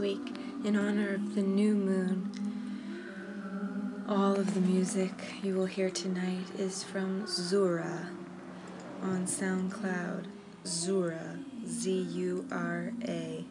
week in honor of the new moon. All of the music you will hear tonight is from Zura on SoundCloud. Zura, Z U R A.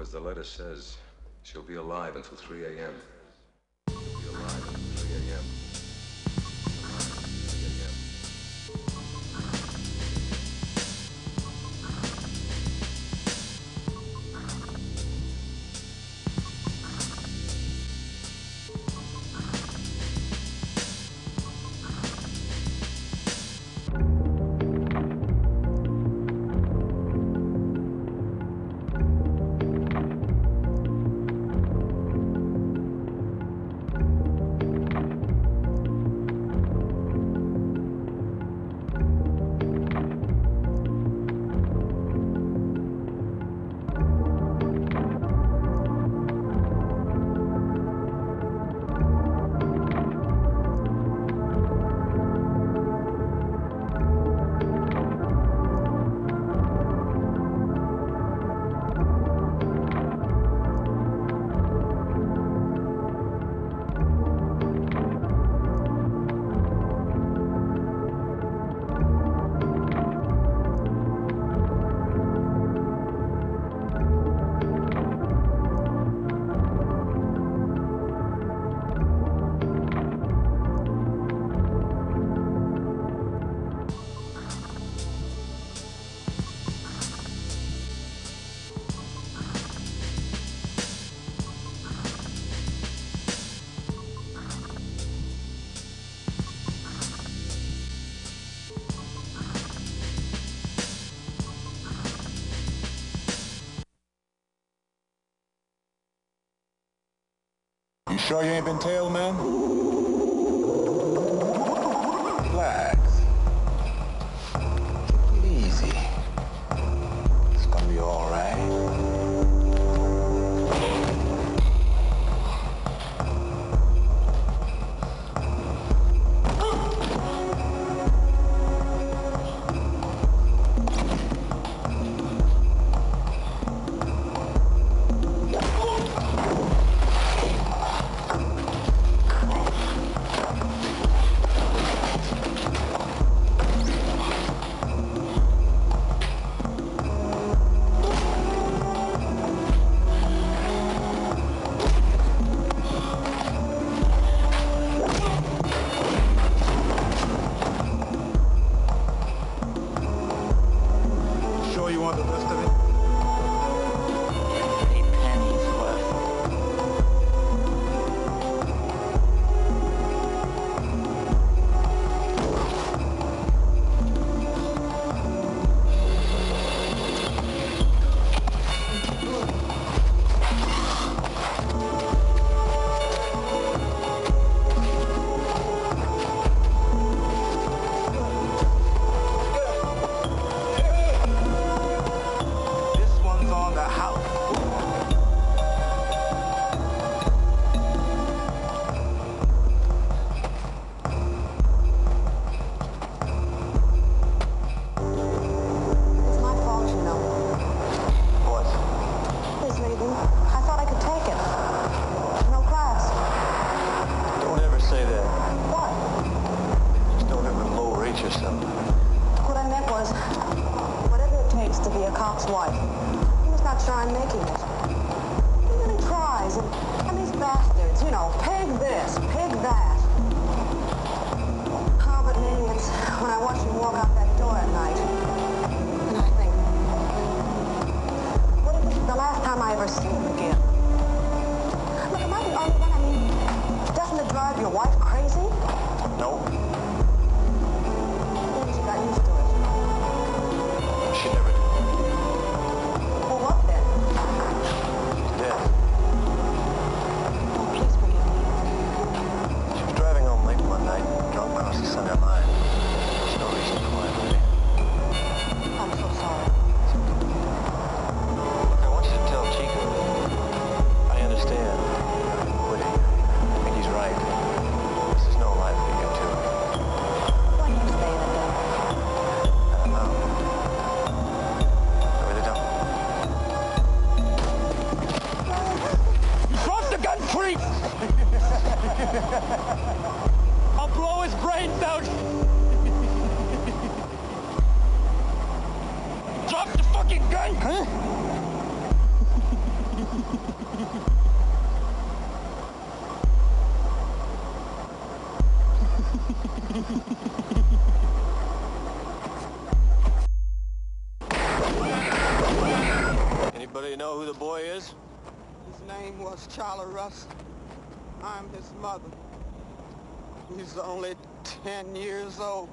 as the letter says. She'll be alive until 3 a.m. You sure you ain't been tailed, man? mother. He's only 10 years old.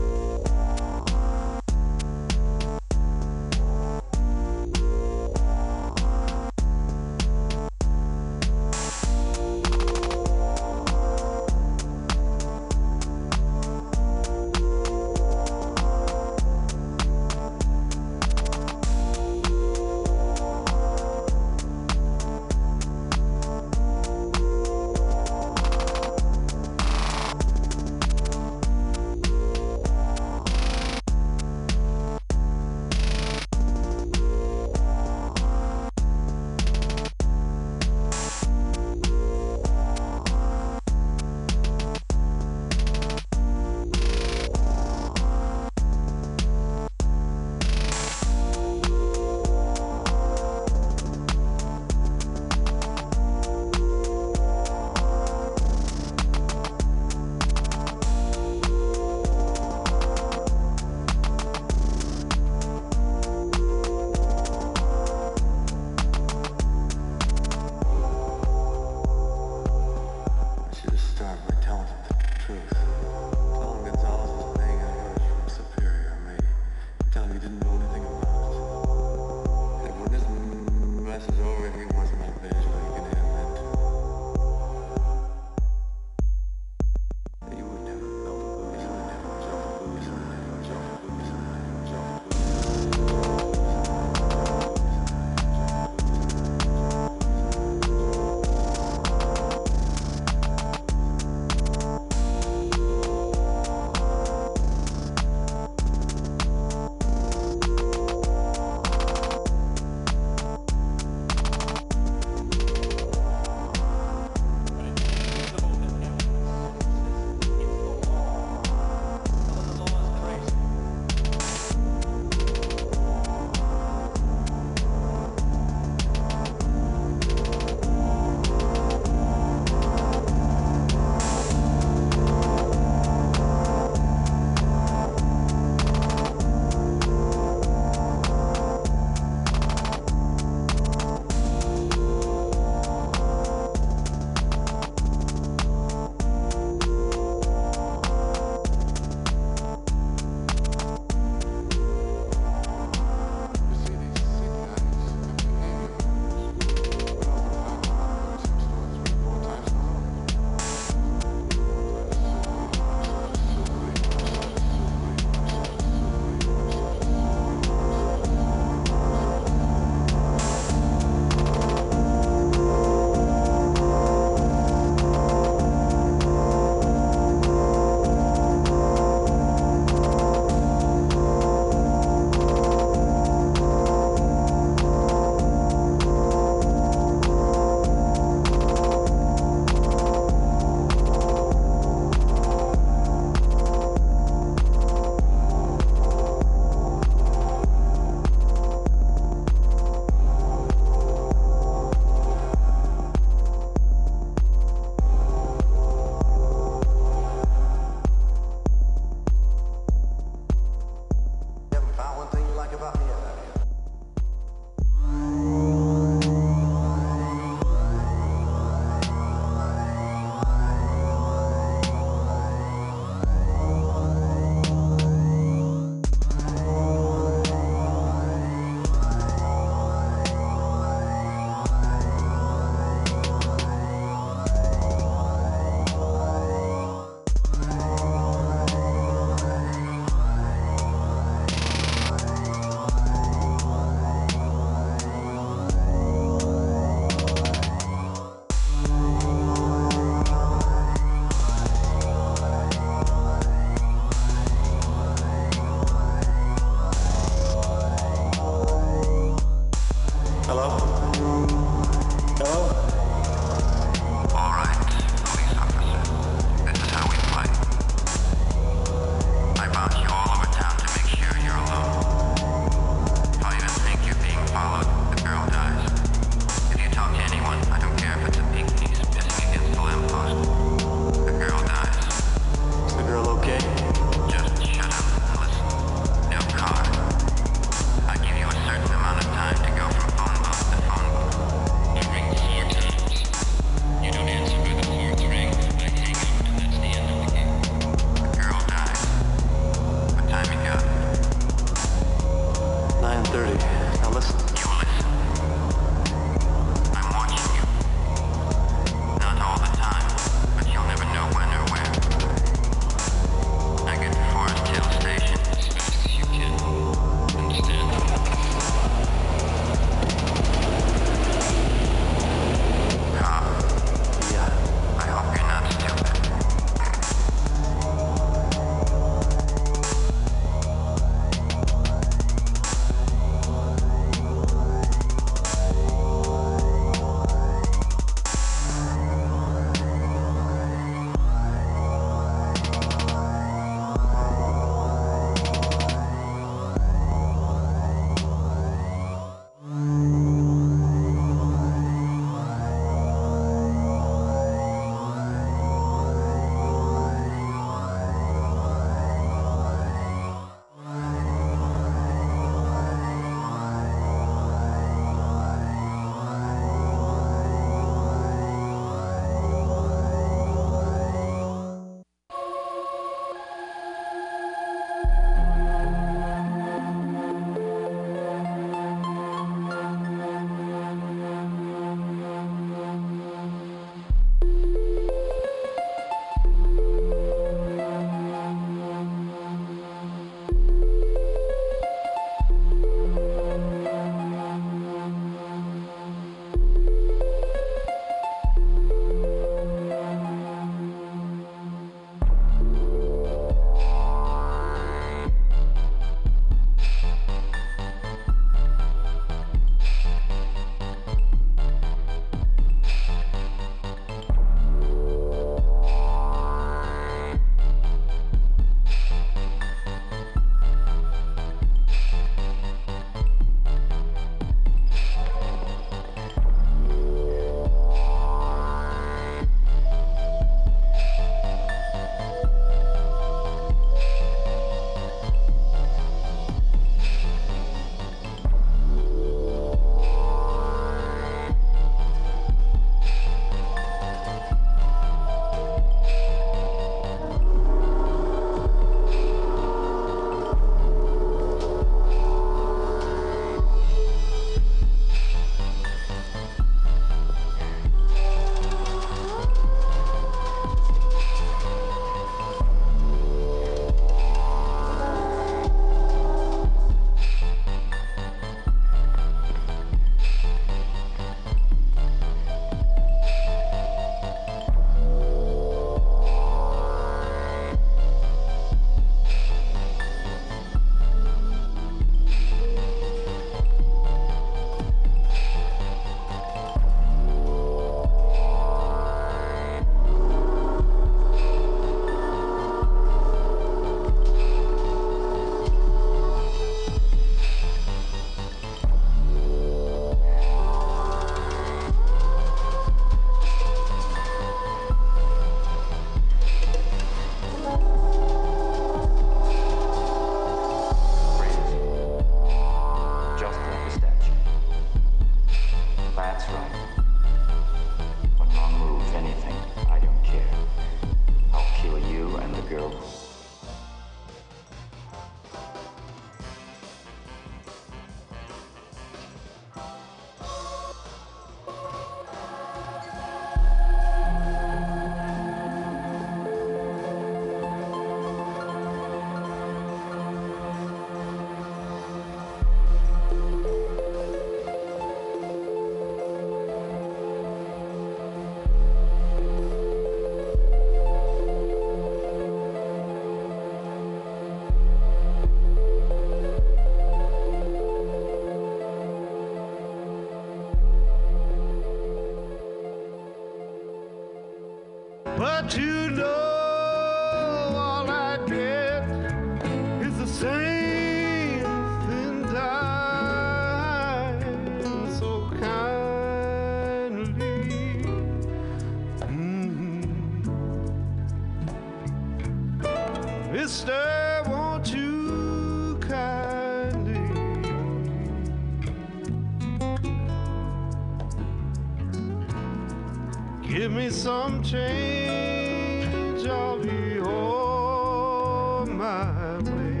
Change? I'll be on my way.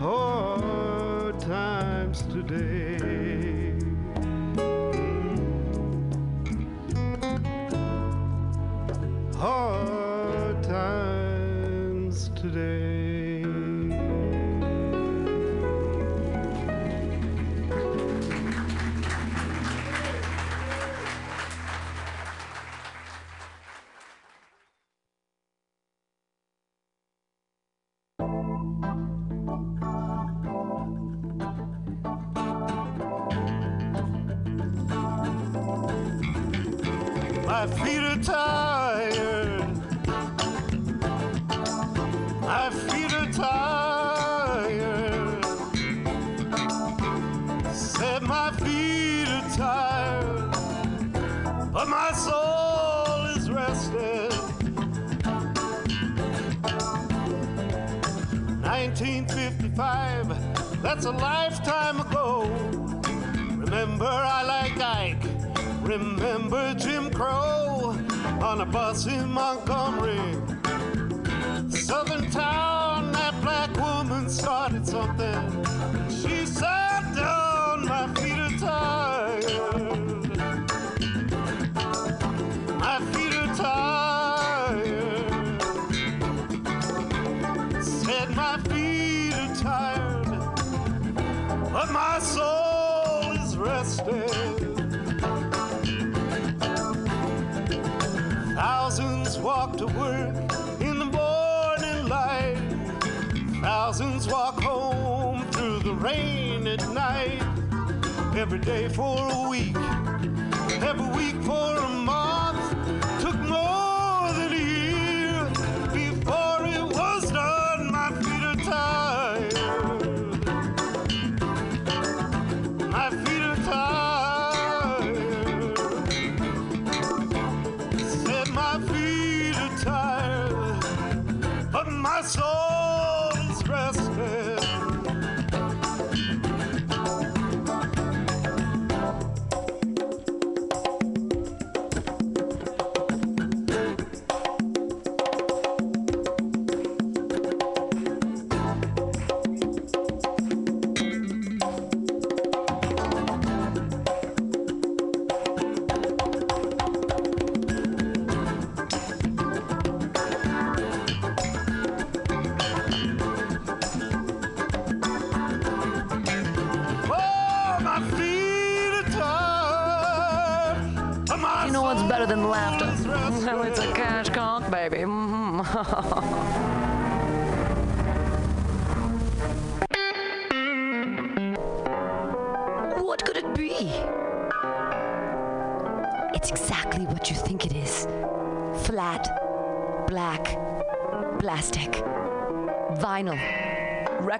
Hard times today. Hard times today.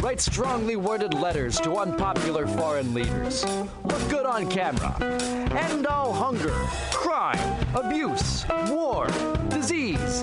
write strongly worded letters to unpopular foreign leaders, look good on camera, end all hunger, crime, abuse, war, disease,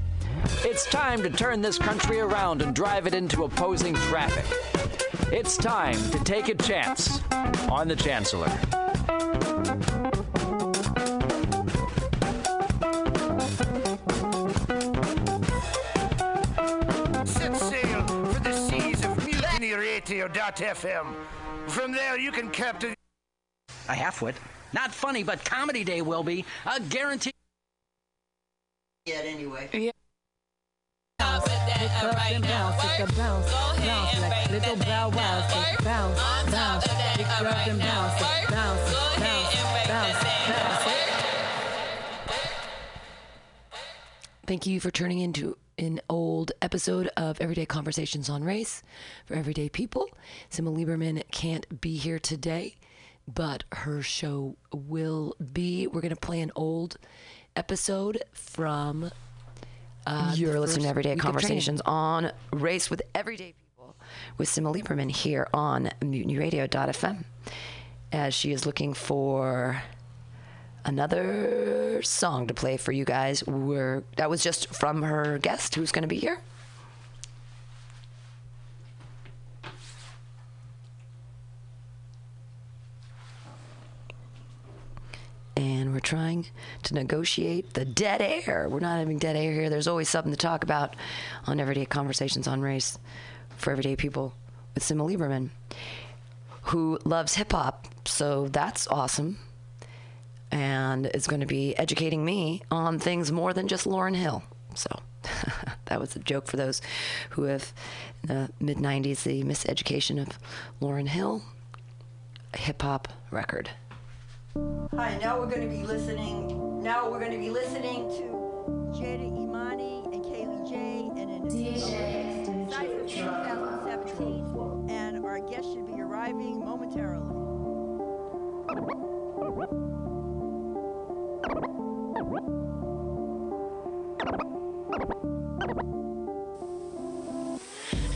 It's time to turn this country around and drive it into opposing traffic. It's time to take a chance on the Chancellor. Set sail for the seas of mutinyradio.fm. From there, you can capture. A halfwit. Not funny, but Comedy Day will be a guarantee. Yet anyway. Yeah. Bounce, pick up and bounce, it's a bounce, bounce like little bow wow, say bounce, bounce, pick up and bounce, bounce, bounce, bounce, bounce. Thank you for turning into an old episode of Everyday Conversations on Race for Everyday People. Sima Lieberman can't be here today, but her show will be. We're going to play an old episode from. Uh, You're listening to Everyday week of training. Conversations on Race with Everyday People with Sima Lieberman here on MutinyRadio.fm as she is looking for another song to play for you guys. We're, that was just from her guest who's going to be here. And we're trying to negotiate the dead air. We're not having dead air here. There's always something to talk about on Everyday Conversations on Race for Everyday People with Sima Lieberman, who loves hip hop. So that's awesome. And is going to be educating me on things more than just Lauryn Hill. So that was a joke for those who have, in the mid 90s, the miseducation of Lauryn Hill, a hip hop record. Hi, now we're going to be listening. Now we're going to be listening to Jada Imani and Kaylee J. and an Cypher 2017. And our guest should be arriving momentarily.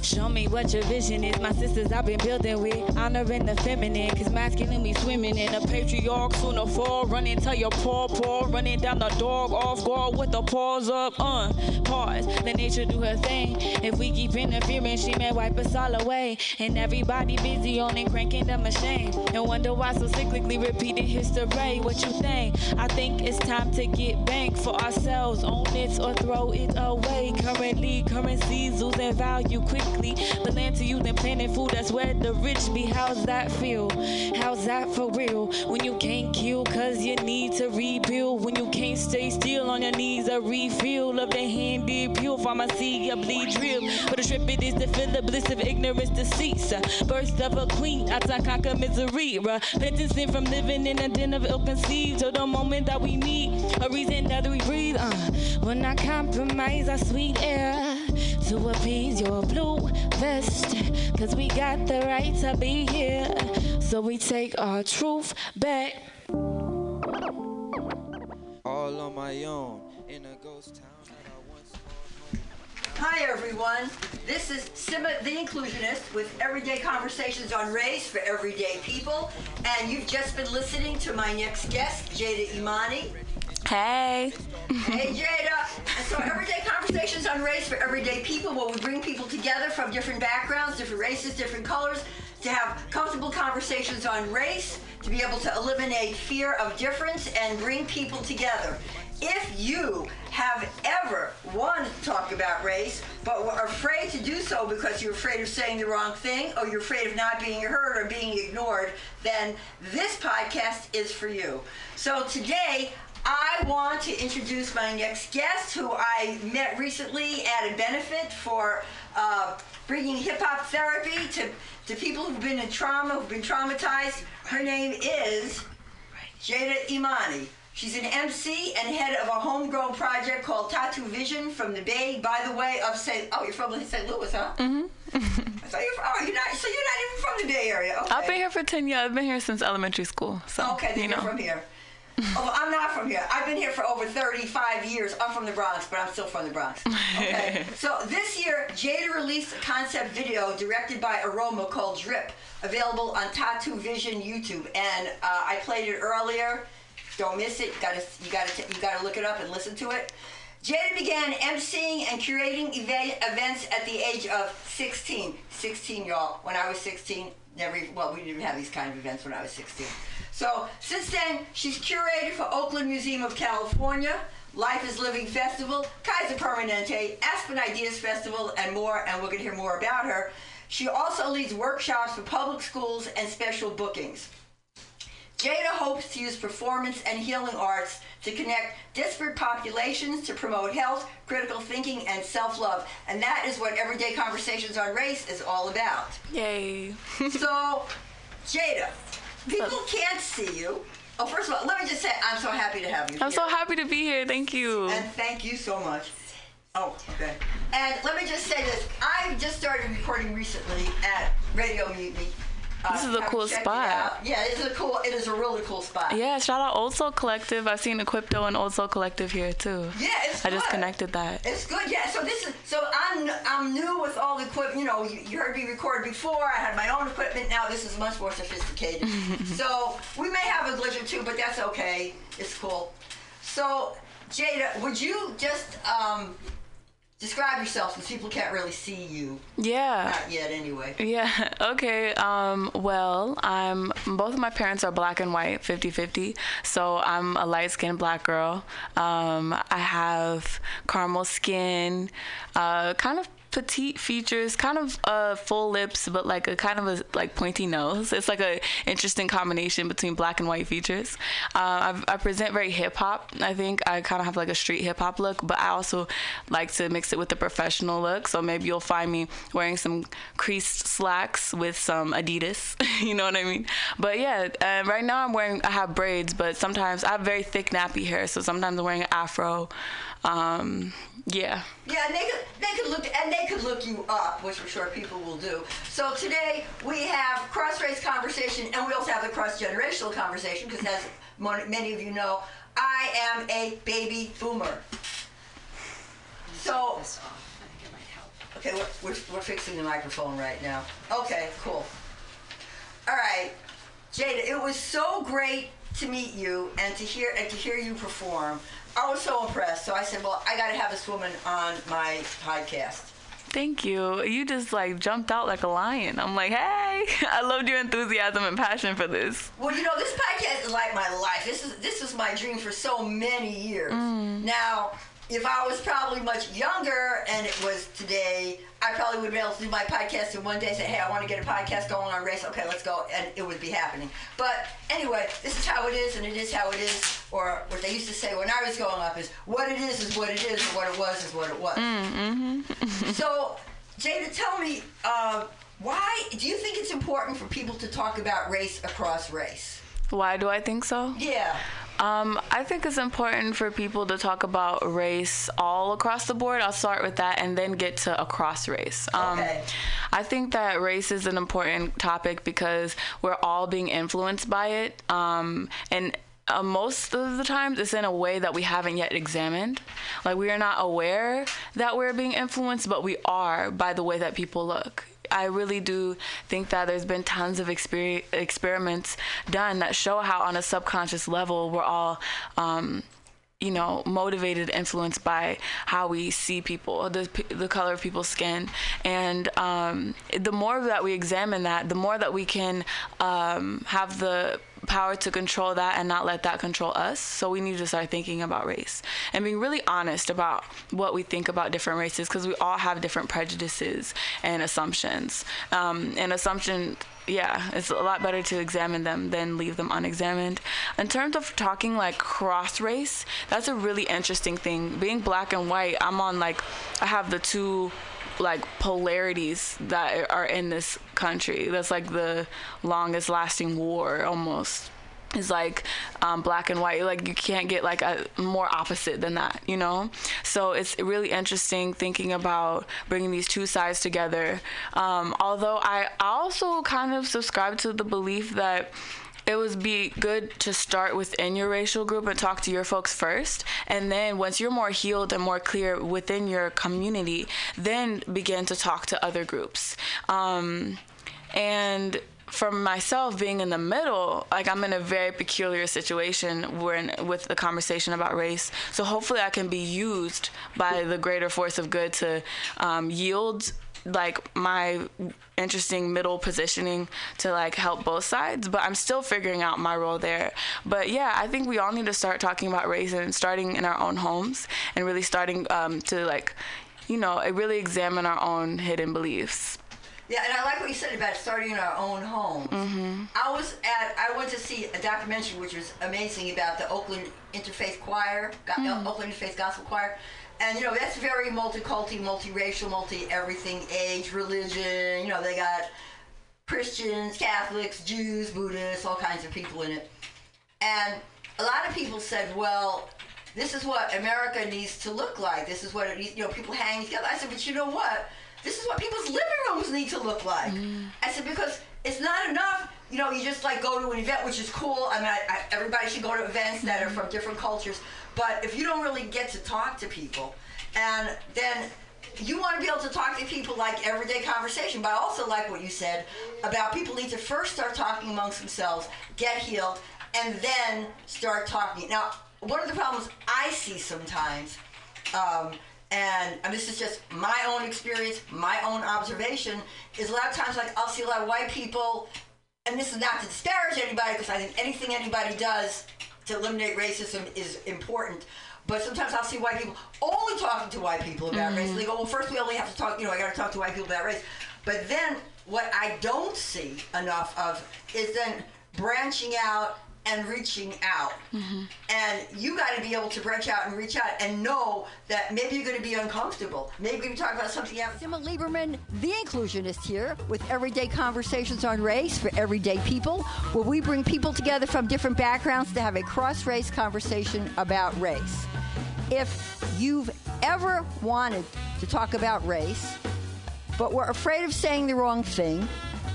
Show me what your vision is. My sisters I've been building with. Honoring the feminine. Cause masculine we swimming in. A patriarch sooner fall. Running till your paw paw. Running down the dog off guard with the paws up. Uh, pause. Let nature do her thing. If we keep interfering, she may wipe us all away. And everybody busy on and cranking the machine. And wonder why so cyclically repeating history. What you think? I think it's time to get back for ourselves. Own it or throw it away. Currently, currencies losing value quickly. But land to use and planting food, that's where the rich be. How's that feel? How's that for real? When you can't kill cause you need to rebuild. When you can't stay still on your knees, a refill of the handy pure pharmacy, a bleed drip. But the trip it is to feel the bliss of ignorance, decease. Birth of a queen, I conquer misery. Repentance from living in a den of ill conceived. Till the moment that we meet, a reason that we breathe. Uh, will not compromise our sweet air to appease your blue vest. Cause we got the right to be here. So we take our truth back. All on my own in a ghost town. Hi, everyone. This is Simma the Inclusionist with Everyday Conversations on Race for Everyday People. And you've just been listening to my next guest, Jada Imani. Hey. Hey, Jada. So, Everyday Conversations on Race for Everyday People, where we bring people together from different backgrounds, different races, different colors, to have comfortable conversations on race, to be able to eliminate fear of difference and bring people together. If you have ever wanted to talk about race, but were afraid to do so because you're afraid of saying the wrong thing, or you're afraid of not being heard or being ignored, then this podcast is for you. So today, I want to introduce my next guest, who I met recently at a benefit for uh, bringing hip hop therapy to, to people who've been in trauma, who've been traumatized. Her name is Jada Imani. She's an MC and head of a homegrown project called Tattoo Vision from the Bay, by the way, of St. Oh, you're from St. Louis, huh? Mm-hmm. I thought you're from, oh, you're not, so you're not even from the Bay Area. Okay. I've been here for 10 years. I've been here since elementary school. So, Okay, then you you're know. from here. oh, I'm not from here. I've been here for over 35 years. I'm from the Bronx, but I'm still from the Bronx. Okay. so this year, Jada released a concept video directed by Aroma called Drip, available on Tattoo Vision YouTube, and uh, I played it earlier. Don't miss it. You gotta, you gotta, you gotta look it up and listen to it. Jada began emceeing and curating events at the age of 16. 16, y'all. When I was 16, never. Well, we didn't have these kind of events when I was 16. So since then, she's curated for Oakland Museum of California, Life is Living Festival, Kaiser Permanente, Aspen Ideas Festival, and more. And we're gonna hear more about her. She also leads workshops for public schools and special bookings. Jada hopes to use performance and healing arts to connect disparate populations to promote health, critical thinking, and self love. And that is what Everyday Conversations on Race is all about. Yay. so, Jada, people can't see you. Oh, first of all, let me just say I'm so happy to have you. I'm here. so happy to be here. Thank you. And thank you so much. Oh, okay. And let me just say this. I just started recording recently at Radio Mutiny. Uh, This is a cool it spot. Yeah, it is a cool. It is a really cool spot. Yeah, shout out Old Soul Collective. I've seen Equipto and Old Soul Collective here too. Yeah, it's I just connected that. It's good, yeah. So this is so I'm I'm new with all the equipment. You know, you, you heard me record before. I had my own equipment. Now this is much more sophisticated. so we may have a glitch or two, but that's okay. It's cool. So Jada, would you just um, describe yourself since people can't really see you? Yeah. Not yet, anyway. Yeah. Okay. Um, well, I'm both of my parents are black and white, 50-50. So I'm a light-skinned black girl. Um, I have caramel skin, uh, kind of petite features, kind of uh, full lips, but like a kind of a like pointy nose. It's like a interesting combination between black and white features. Uh, I've, I present very hip hop. I think I kind of have like a street hip hop look, but I also like to mix it with the professional look. So maybe you'll find me wearing some creased slacks with some Adidas. you know what I mean? But yeah, uh, right now I'm wearing I have braids, but sometimes I have very thick nappy hair, so sometimes I'm wearing an afro. Um, yeah. Yeah, and they could they could look and they could look you up, which I'm sure people will do. So today we have cross race conversation, and we also have the cross generational conversation because, as many of you know, I am a baby boomer. So. Okay, we're, we're, we're fixing the microphone right now. Okay, cool. All right, Jada, it was so great to meet you and to hear and to hear you perform. I was so impressed. So I said, well, I got to have this woman on my podcast. Thank you. You just like jumped out like a lion. I'm like, hey, I loved your enthusiasm and passion for this. Well, you know, this podcast is like my life. This is this was my dream for so many years. Mm. Now, if I was probably much younger and it was today, I probably would be able to do my podcast and one day. Say, hey, I want to get a podcast going on race. Okay, let's go, and it would be happening. But anyway, this is how it is, and it is how it is. Or what they used to say when I was growing up is, what it is is what it is, and what it was is what it was. Mm-hmm. so, Jada, tell me, uh, why do you think it's important for people to talk about race across race? Why do I think so? Yeah. Um, I think it's important for people to talk about race all across the board. I'll start with that and then get to across race. Um, Okay. I think that race is an important topic because we're all being influenced by it. Um, and uh, most of the times it's in a way that we haven't yet examined. Like we are not aware that we're being influenced, but we are by the way that people look. I really do think that there's been tons of exper- experiments done that show how, on a subconscious level, we're all, um, you know, motivated, influenced by how we see people, the the color of people's skin, and um, the more that we examine that, the more that we can um, have the power to control that and not let that control us. So we need to start thinking about race and being really honest about what we think about different races because we all have different prejudices and assumptions. Um, and assumption, yeah, it's a lot better to examine them than leave them unexamined. In terms of talking like cross race, that's a really interesting thing. Being black and white, I'm on like, I have the two like polarities that are in this country. That's like the longest lasting war almost. is like um, black and white. Like you can't get like a more opposite than that, you know. So it's really interesting thinking about bringing these two sides together. Um, although I also kind of subscribe to the belief that it would be good to start within your racial group and talk to your folks first. And then once you're more healed and more clear within your community then begin to talk to other groups. Um, and for myself being in the middle like i'm in a very peculiar situation when with the conversation about race. So hopefully i can be used by the greater force of good to um, yield like my interesting middle positioning to like help both sides but i'm still figuring out my role there but yeah i think we all need to start talking about race and starting in our own homes and really starting um, to like you know really examine our own hidden beliefs Yeah, and I like what you said about starting in our own homes. Mm-hmm. I was at, I went to see a documentary which was amazing about the Oakland Interfaith Choir, Mm. Oakland Interfaith Gospel Choir. And, you know, that's very multicultural, multiracial, multi-everything, age, religion. You know, they got Christians, Catholics, Jews, Buddhists, all kinds of people in it. And a lot of people said, well, this is what America needs to look like. This is what it needs, you know, people hang together. I said, but you know what? This is what people's living rooms need to look like. Mm. I said, because it's not enough, you know, you just like go to an event, which is cool. I mean, I, I, everybody should go to events that are from different cultures. But if you don't really get to talk to people, and then you want to be able to talk to people like everyday conversation, but I also like what you said about people need to first start talking amongst themselves, get healed, and then start talking. Now, one of the problems I see sometimes, um, and, and this is just my own experience, my own observation, is a lot of times like I'll see a lot of white people, and this is not to disparage anybody because I think anything anybody does to eliminate racism is important. But sometimes I'll see white people only talking to white people about race. And they mm-hmm. go, well, first we only have to talk, you know, I got to talk to white people about race. But then what I don't see enough of is then branching out and reaching out. Mm-hmm. And you got to be able to branch out and reach out and know that maybe you're going to be uncomfortable. Maybe to talk about something else. Simma Lieberman, the inclusionist here, with everyday conversations on race for everyday people, where we bring people together from different backgrounds to have a cross race conversation about race. If you've ever wanted to talk about race, but were afraid of saying the wrong thing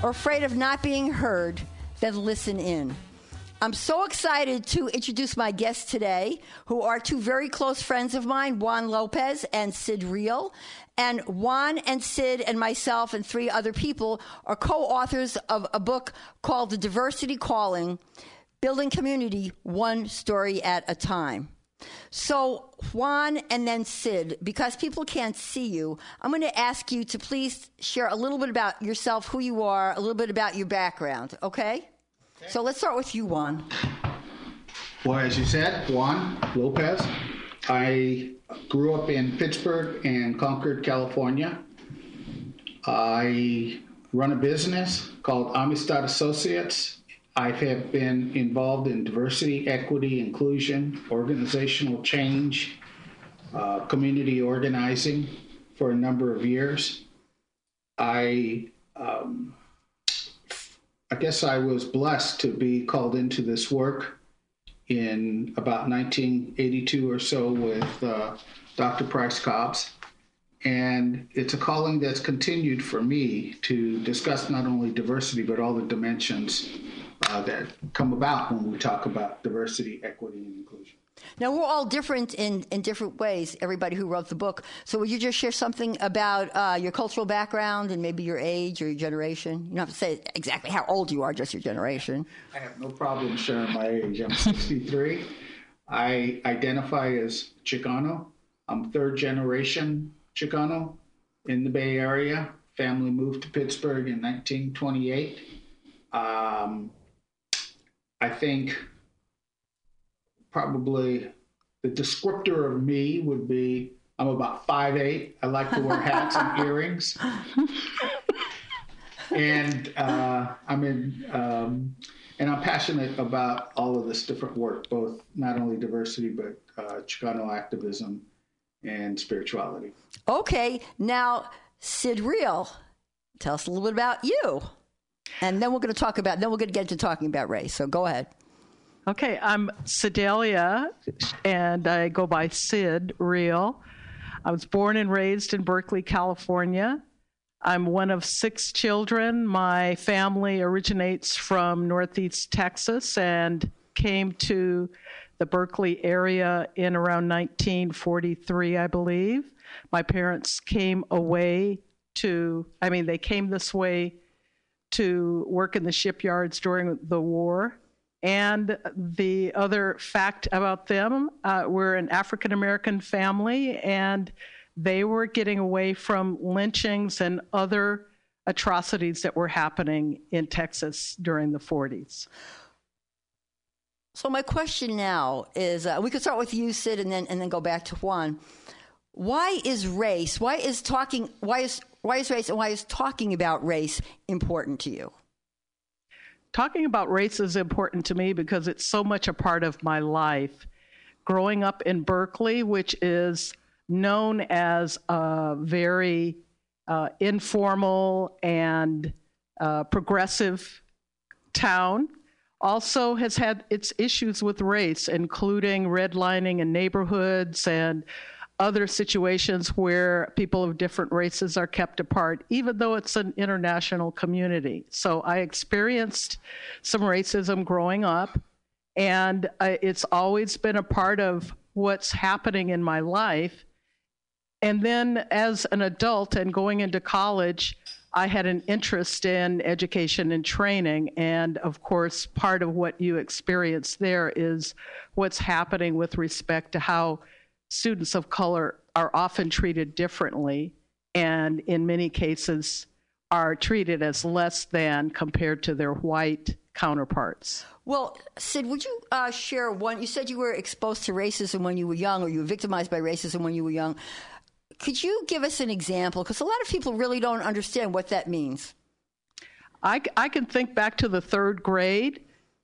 or afraid of not being heard, then listen in. I'm so excited to introduce my guests today, who are two very close friends of mine, Juan Lopez and Sid Real. And Juan and Sid and myself and three other people are co authors of a book called The Diversity Calling Building Community One Story at a Time. So, Juan and then Sid, because people can't see you, I'm going to ask you to please share a little bit about yourself, who you are, a little bit about your background, okay? So, let's start with you, Juan. Well, as you said, Juan Lopez. I grew up in Pittsburg and Concord, California. I run a business called Amistad Associates. I have been involved in diversity, equity, inclusion, organizational change, uh, community organizing for a number of years. I um, I guess I was blessed to be called into this work in about 1982 or so with uh, Dr. Price Cobbs. And it's a calling that's continued for me to discuss not only diversity, but all the dimensions uh, that come about when we talk about diversity, equity, and inclusion. Now, we're all different in, in different ways, everybody who wrote the book. So, would you just share something about uh, your cultural background and maybe your age or your generation? You don't have to say exactly how old you are, just your generation. I have no problem sharing my age. I'm 63. I identify as Chicano. I'm third generation Chicano in the Bay Area. Family moved to Pittsburg in 1928. Um, I think probably the descriptor of me would be I'm about 5'8. I like to wear hats and earrings. and uh, I'm in, um, and I'm passionate about all of this different work, both not only diversity, but uh, Chicano activism and spirituality. Okay, now, Sid Real, tell us a little bit about you. And then we're going to talk about, then we're going to get into talking about race. So, go ahead. Okay, I'm Sedalia, and I go by Sid Real. I was born and raised in Berkeley, California. I'm one of six children. My family originates from Northeast Texas and came to the Berkeley area in around 1943, I believe. My parents came away to, I mean, they came this way to work in the shipyards during the war. And the other fact about them, uh, we're an African American family, and they were getting away from lynchings and other atrocities that were happening in Texas during the 40s. So my question now is, uh, we could start with you, Sid, and then and then go back to Juan. Why is race? Why is talking? Why is why is race and why is talking about race important to you? Talking about race is important to me because it's so much a part of my life. Growing up in Berkeley, which is known as a very uh, informal and uh, progressive town, also has had its issues with race, including redlining in neighborhoods and other situations where people of different races are kept apart, even though it's an international community. So I experienced some racism growing up, and uh, it's always been a part of what's happening in my life. And then as an adult and going into college, I had an interest in education and training. And of course, part of what you experience there is what's happening with respect to how students of color are often treated differently and in many cases are treated as less than compared to their white counterparts. Well, Sid, would you uh, share one? You said you were exposed to racism when you were young, or you were victimized by racism when you were young. Could you give us an example? Because a lot of people really don't understand what that means. I, I can think back to the third grade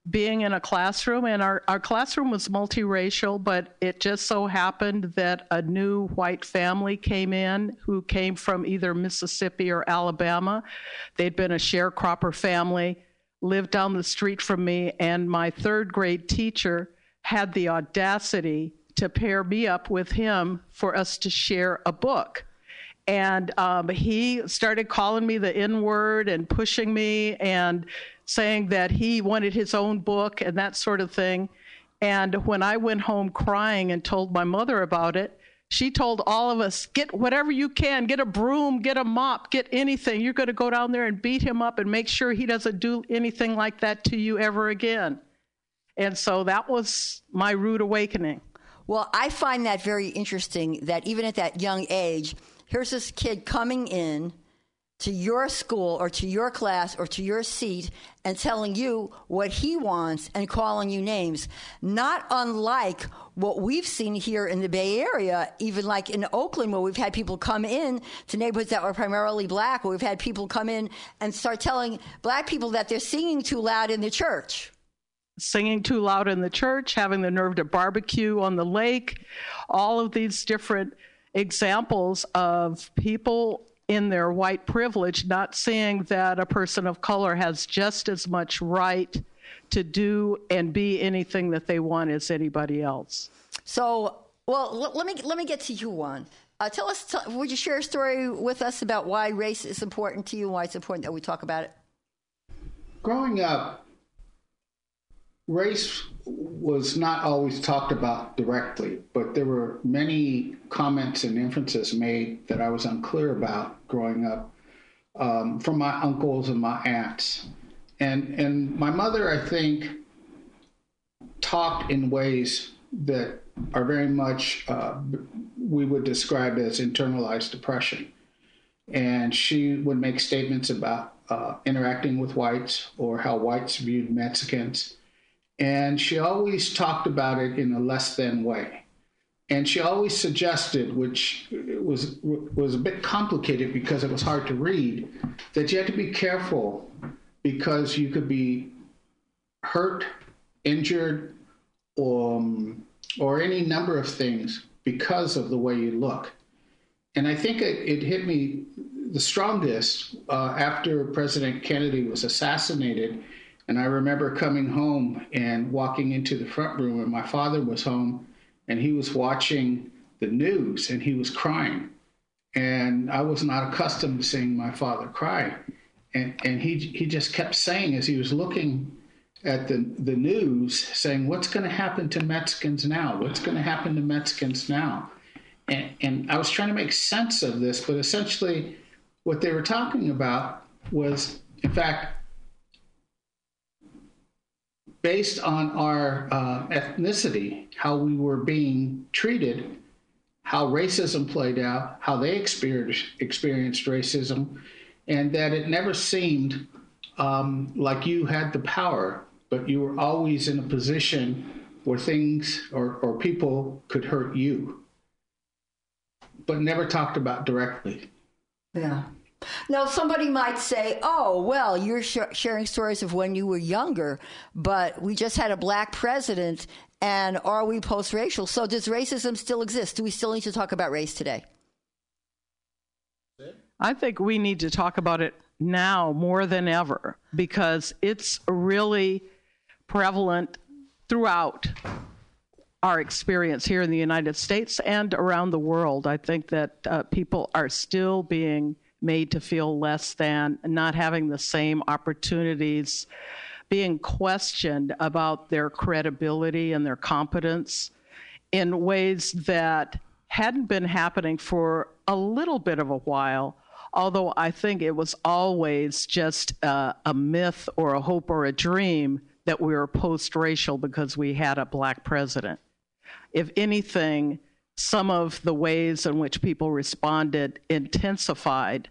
being in a classroom, and our, our classroom was multiracial, but it just so happened that a new white family came in who came from either Mississippi or Alabama. They'd been a sharecropper family, lived down the street from me, and my third grade teacher had the audacity to pair me up with him for us to share a book. And um, he started calling me the N word and pushing me and saying that he wanted his own book and that sort of thing. And when I went home crying and told my mother about it, she told all of us, get whatever you can, get a broom, get a mop, get anything. You're going to go down there and beat him up and make sure he doesn't do anything like that to you ever again. And so that was my rude awakening. Well, I find that very interesting that even at that young age, here's this kid coming in to your school or to your class or to your seat and telling you what he wants and calling you names. Not unlike what we've seen here in the Bay Area, even like in Oakland, where we've had people come in to neighborhoods that were primarily black, where we've had people come in and start telling black people that they're singing too loud in the church. Singing too loud in the church, having the nerve to barbecue on the lake, all of these different examples of people in their white privilege, not seeing that a person of color has just as much right to do and be anything that they want as anybody else. So, well, l- let me let me get to you, Juan. Uh, tell us, t- would you share a story with us about why race is important to you and why it's important that we talk about it? Growing up, race was not always talked about directly, but there were many comments and inferences made that I was unclear about growing up um, from my uncles and my aunts. And, and my mother, I think, talked in ways that are very much, uh, we would describe as internalized depression. And she would make statements about uh, interacting with whites or how whites viewed Mexicans and she always talked about it in a less than way. And she always suggested, which was was a bit complicated because it was hard to read, that you had to be careful because you could be hurt, injured, or, um, or any number of things because of the way you look. And I think it, it hit me the strongest uh, after President Kennedy was assassinated And I remember coming home and walking into the front room, and my father was home, and he was watching the news, and he was crying. And I was not accustomed to seeing my father cry. And, and he, he just kept saying, as he was looking at the, the news, saying, What's going to happen to Mexicans now? What's going to happen to Mexicans now? And, and I was trying to make sense of this, but essentially, what they were talking about was, in fact, based on our uh, ethnicity, how we were being treated, how racism played out, how they experienced, experienced racism, and that it never seemed um, like you had the power, but you were always in a position where things or, or people could hurt you, but never talked about directly. Yeah. Now, somebody might say, oh, well, you're sh- sharing stories of when you were younger, but we just had a black president, and are we post racial? So, does racism still exist? Do we still need to talk about race today? I think we need to talk about it now more than ever because it's really prevalent throughout our experience here in the United States and around the world. I think that uh, people are still being made to feel less than, not having the same opportunities, being questioned about their credibility and their competence in ways that hadn't been happening for a little bit of a while. Although I think it was always just a myth or a hope or a dream that we were post racial because we had a black president. If anything, some of the ways in which people responded intensified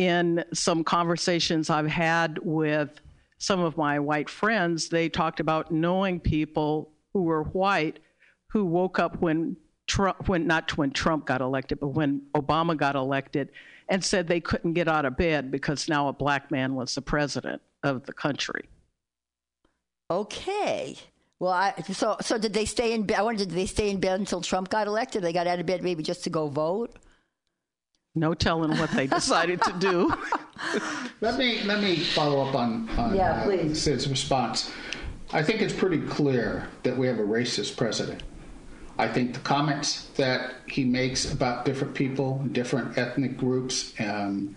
in some conversations I've had with some of my white friends. They talked about knowing people who were white who woke up when Trump, when not when Trump got elected, but when Obama got elected, and said they couldn't get out of bed because now a black man was the president of the country. Okay. Well, I, so so did they stay in bed? I wondered, did they stay in bed until Trump got elected? They got out of bed maybe just to go vote. No telling what they decided to do. let me let me follow up on, on yeah, uh, Sid's response. I think it's pretty clear that we have a racist president. I think the comments that he makes about different people, different ethnic groups, um,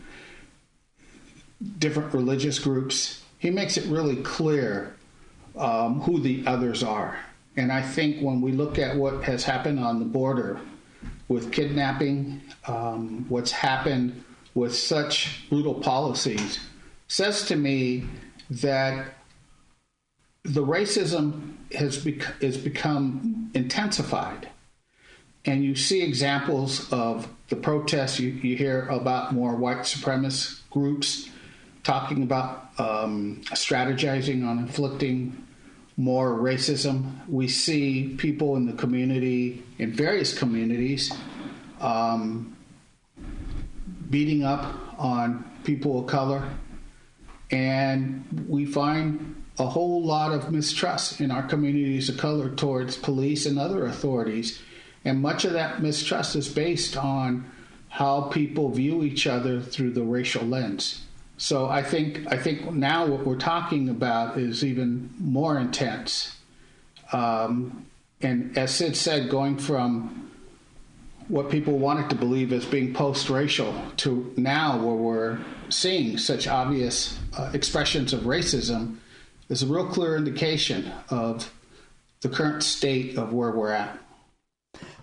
different religious groups, he makes it really clear um, who the others are. And I think when we look at what has happened on the border with kidnapping, um, what's happened with such brutal policies, says to me that the racism has bec- has become intensified. And you see examples of the protests. You, you hear about more white supremacist groups talking about um, strategizing on inflicting more racism. We see people in the community, in various communities, um, beating up on people of color. And we find a whole lot of mistrust in our communities of color towards police and other authorities. And much of that mistrust is based on how people view each other through the racial lens. So I think I think now what we're talking about is even more intense. Um, and as Sid said, going from what people wanted to believe as being post-racial to now where we're seeing such obvious uh, expressions of racism is a real clear indication of the current state of where we're at.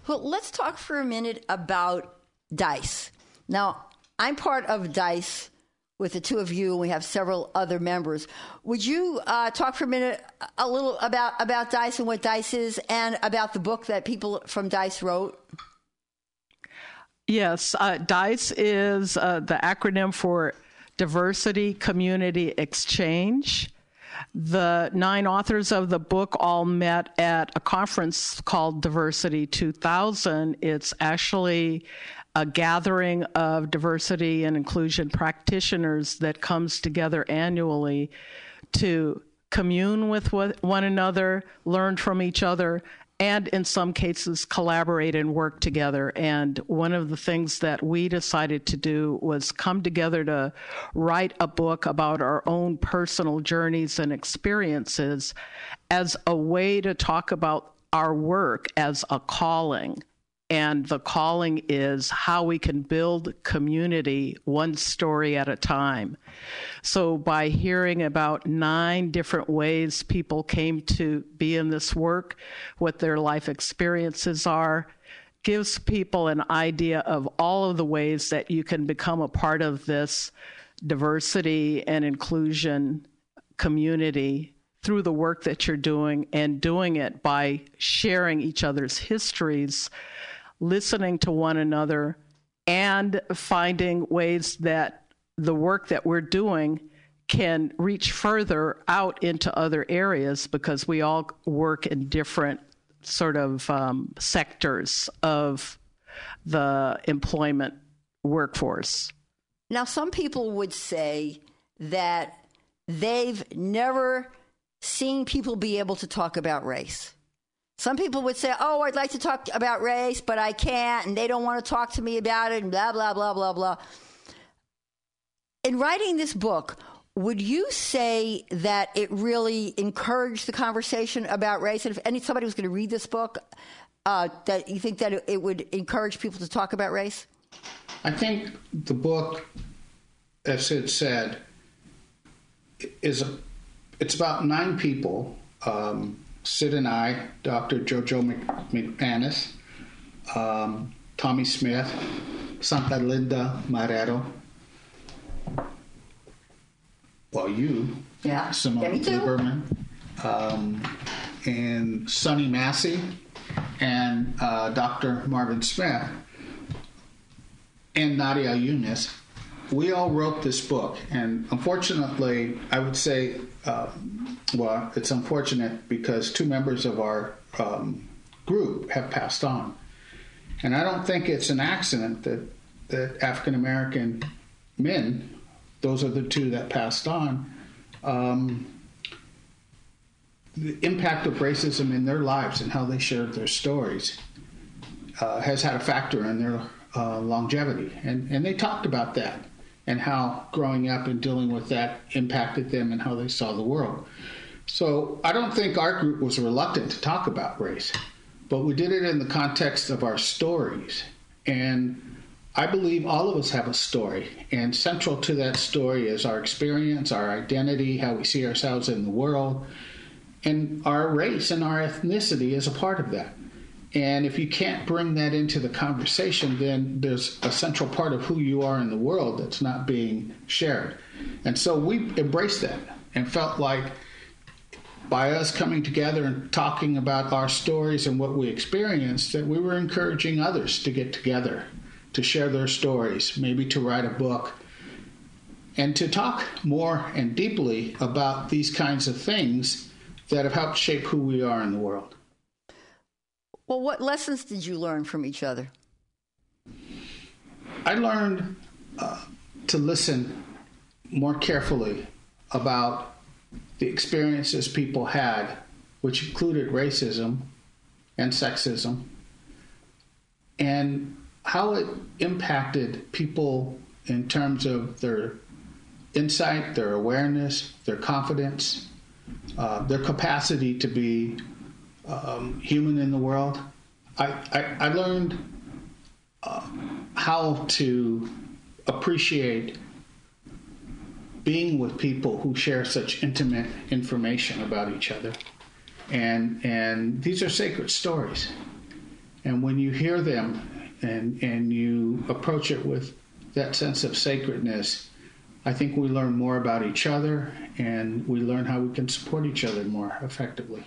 Well, let's talk for a minute about DICE. Now, I'm part of DICE with the two of you, and we have several other members. Would you uh, talk for a minute a little about, about DICE and what DICE is and about the book that people from DICE wrote? Yes, uh, DICE is uh, the acronym for Diversity Community Exchange. The nine authors of the book all met at a conference called Diversity 2000. It's actually a gathering of diversity and inclusion practitioners that comes together annually to commune with one another, learn from each other, and in some cases collaborate and work together. And one of the things that we decided to do was come together to write a book about our own personal journeys and experiences as a way to talk about our work as a calling and the calling is how we can build community one story at a time. So, by hearing about nine different ways people came to be in this work, what their life experiences are, gives people an idea of all of the ways that you can become a part of this diversity and inclusion community through the work that you're doing and doing it by sharing each other's histories listening to one another, and finding ways that the work that we're doing can reach further out into other areas because we all work in different sort of um, sectors of the employment workforce. Now, some people would say that they've never seen people be able to talk about race. Some people would say, Oh, I'd like to talk about race, but I can't, and they don't want to talk to me about it, and blah, blah, blah, blah, blah. In writing this book, would you say that it really encouraged the conversation about race? And if any somebody was going to read this book, uh, that you think that it would encourage people to talk about race? I think the book, as it said, is it's about nine people um, Sid and I, Dr. Jojo McManus, um, Tommy Smith, Santa Linda Marrero, well, you, yeah, Simone yeah, Lieberman, um, and Sonny Massey, and uh, Dr. Marvin Smith, and Nadia Yunus. We all wrote this book, and unfortunately, I would say uh, well, it's unfortunate because two members of our um, group have passed on. And I don't think it's an accident that, that African American men, those are the two that passed on, um, the impact of racism in their lives and how they shared their stories uh, has had a factor in their uh, longevity. And, and they talked about that and how growing up and dealing with that impacted them and how they saw the world. So I don't think our group was reluctant to talk about race, but we did it in the context of our stories. And I believe all of us have a story, and central to that story is our experience, our identity, how we see ourselves in the world, and our race and our ethnicity is a part of that. And if you can't bring that into the conversation, then there's a central part of who you are in the world that's not being shared. And so we embraced that and felt like by us coming together and talking about our stories and what we experienced, that we were encouraging others to get together, to share their stories, maybe to write a book, and to talk more and deeply about these kinds of things that have helped shape who we are in the world. Well, what lessons did you learn from each other? I learned uh, to listen more carefully about the experiences people had, which included racism and sexism, and how it impacted people in terms of their insight, their awareness, their confidence, uh, their capacity to be um, human in the world. I, I, I learned uh, how to appreciate being with people who share such intimate information about each other. And, and these are sacred stories. And when you hear them and, and you approach it with that sense of sacredness, I think we learn more about each other and we learn how we can support each other more effectively.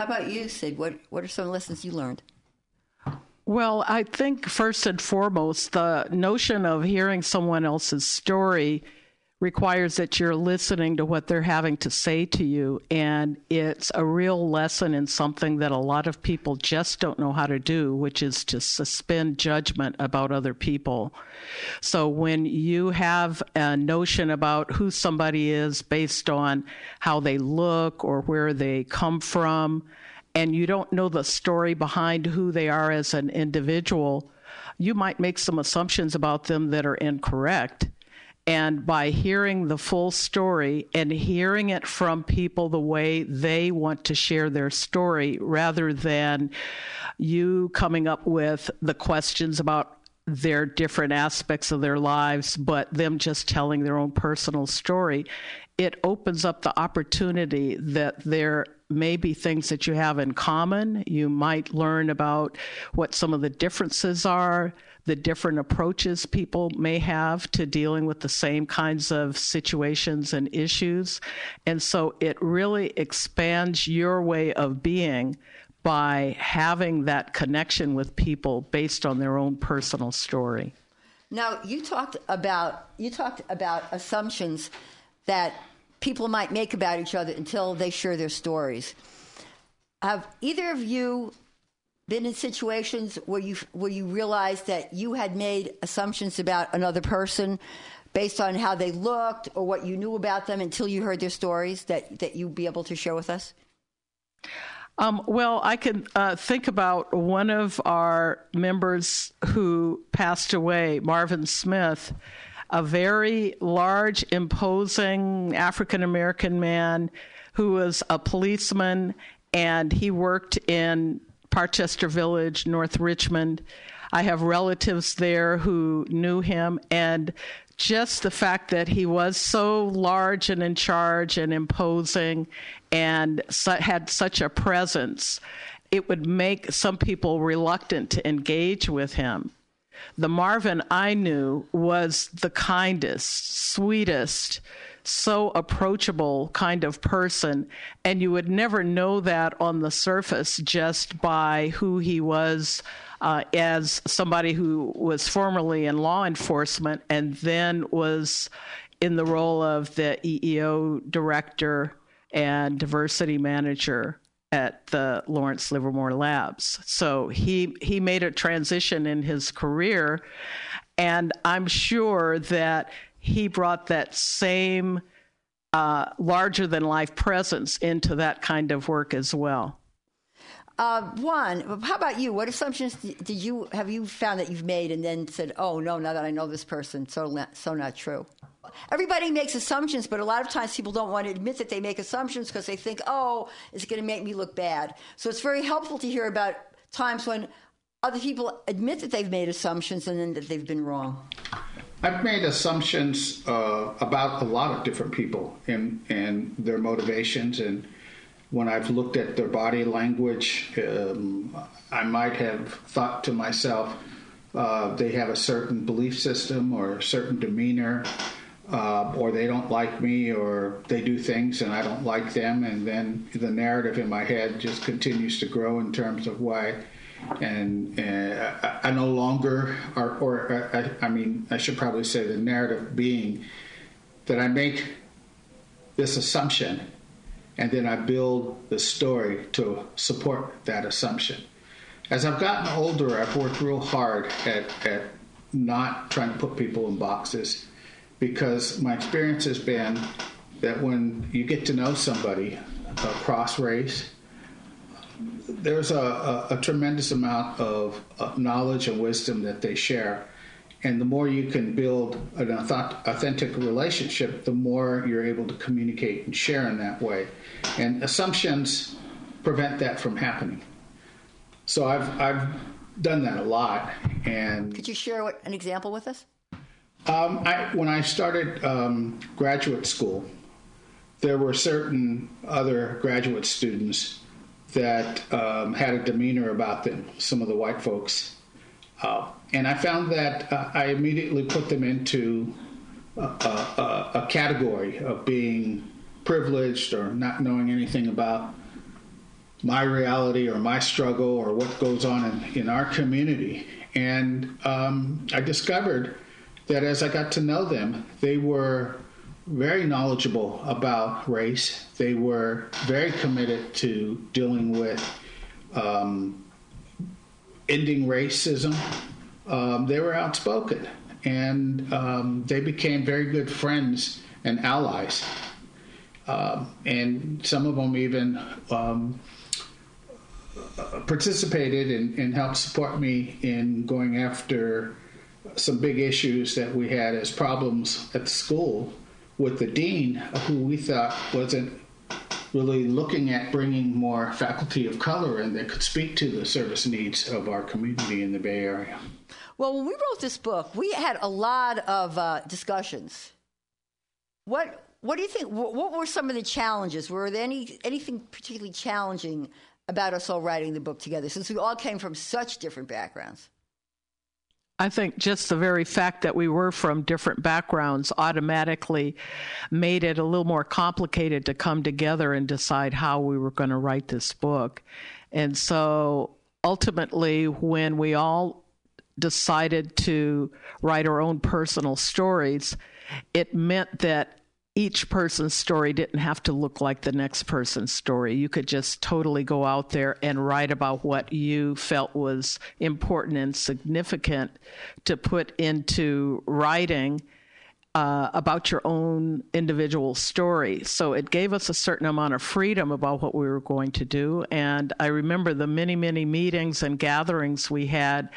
How about you, Sid? What, what are some lessons you learned? Well, I think first and foremost, the notion of hearing someone else's story requires that you're listening to what they're having to say to you. And it's a real lesson in something that a lot of people just don't know how to do, which is to suspend judgment about other people. So when you have a notion about who somebody is based on how they look or where they come from, and you don't know the story behind who they are as an individual, you might make some assumptions about them that are incorrect. And by hearing the full story and hearing it from people the way they want to share their story, rather than you coming up with the questions about their different aspects of their lives, but them just telling their own personal story, it opens up the opportunity that there may be things that you have in common. You might learn about what some of the differences are, the different approaches people may have to dealing with the same kinds of situations and issues. And so it really expands your way of being by having that connection with people based on their own personal story. Now, you talked about you talked about assumptions that people might make about each other until they share their stories. Have either of you been in situations where you where you realized that you had made assumptions about another person based on how they looked or what you knew about them until you heard their stories that that you'd be able to share with us? Um, well, I can uh, think about one of our members who passed away, Marvin Smith, a very large, imposing African American man who was a policeman and he worked in Parchester Village, North Richmond. I have relatives there who knew him, and just the fact that he was so large and in charge and imposing and had such a presence, it would make some people reluctant to engage with him. The Marvin I knew was the kindest, sweetest, so approachable kind of person. And you would never know that on the surface just by who he was uh, as somebody who was formerly in law enforcement and then was in the role of the EEO director and diversity manager at the Lawrence Livermore Labs. So he he made a transition in his career and I'm sure that he brought that same uh, larger than life presence into that kind of work as well. Uh, Juan, how about you? What assumptions did you have you found that you've made and then said, "Oh no, now that I know this person, so not, so not true." Everybody makes assumptions, but a lot of times people don't want to admit that they make assumptions because they think, "Oh, it's going to make me look bad." So it's very helpful to hear about times when other people admit that they've made assumptions and then that they've been wrong. I've made assumptions uh, about a lot of different people and and their motivations and when I've looked at their body language, um, I might have thought to myself, uh, they have a certain belief system or a certain demeanor, uh, or they don't like me, or they do things and I don't like them. And then the narrative in my head just continues to grow in terms of why. And uh, I, no longer, or, or I, I mean, I should probably say the narrative being that I make this assumption and then I build the story to support that assumption. As I've gotten older, I've worked real hard at, at not trying to put people in boxes because my experience has been that when you get to know somebody across race, there's a, a, a tremendous amount of, of knowledge and wisdom that they share and the more you can build an authentic relationship, the more you're able to communicate and share in that way. And assumptions prevent that from happening. So I've, I've done that a lot. And could you share what, an example with us? Um, I, when I started um, graduate school, there were certain other graduate students that um, had a demeanor about them, some of the white folks. Uh, and I found that uh, I immediately put them into a, a, a, category of being privileged or not knowing anything about my reality or my struggle or what goes on in, in our community. And um, I discovered that as I got to know them, they were very knowledgeable about race. They were very committed to dealing with um, ending racism um, they were outspoken and um, they became very good friends and allies. Um, and some of them even um, participated and, and helped support me in going after some big issues that we had as problems at the school with the dean, who we thought wasn't really looking at bringing more faculty of color in that could speak to the service needs of our community in the Bay Area. Well, when we wrote this book, we had a lot of uh, discussions. What What do you think? What, what were some of the challenges? Were there any anything particularly challenging about us all writing the book together, since we all came from such different backgrounds? I think just the very fact that we were from different backgrounds automatically made it a little more complicated to come together and decide how we were going to write this book. And so ultimately, when we all decided to write our own personal stories, it meant that each person's story didn't have to look like the next person's story. You could just totally go out there and write about what you felt was important and significant to put into writing. Uh, about your own individual story. So it gave us a certain amount of freedom about what we were going to do. And I remember the many, many meetings and gatherings we had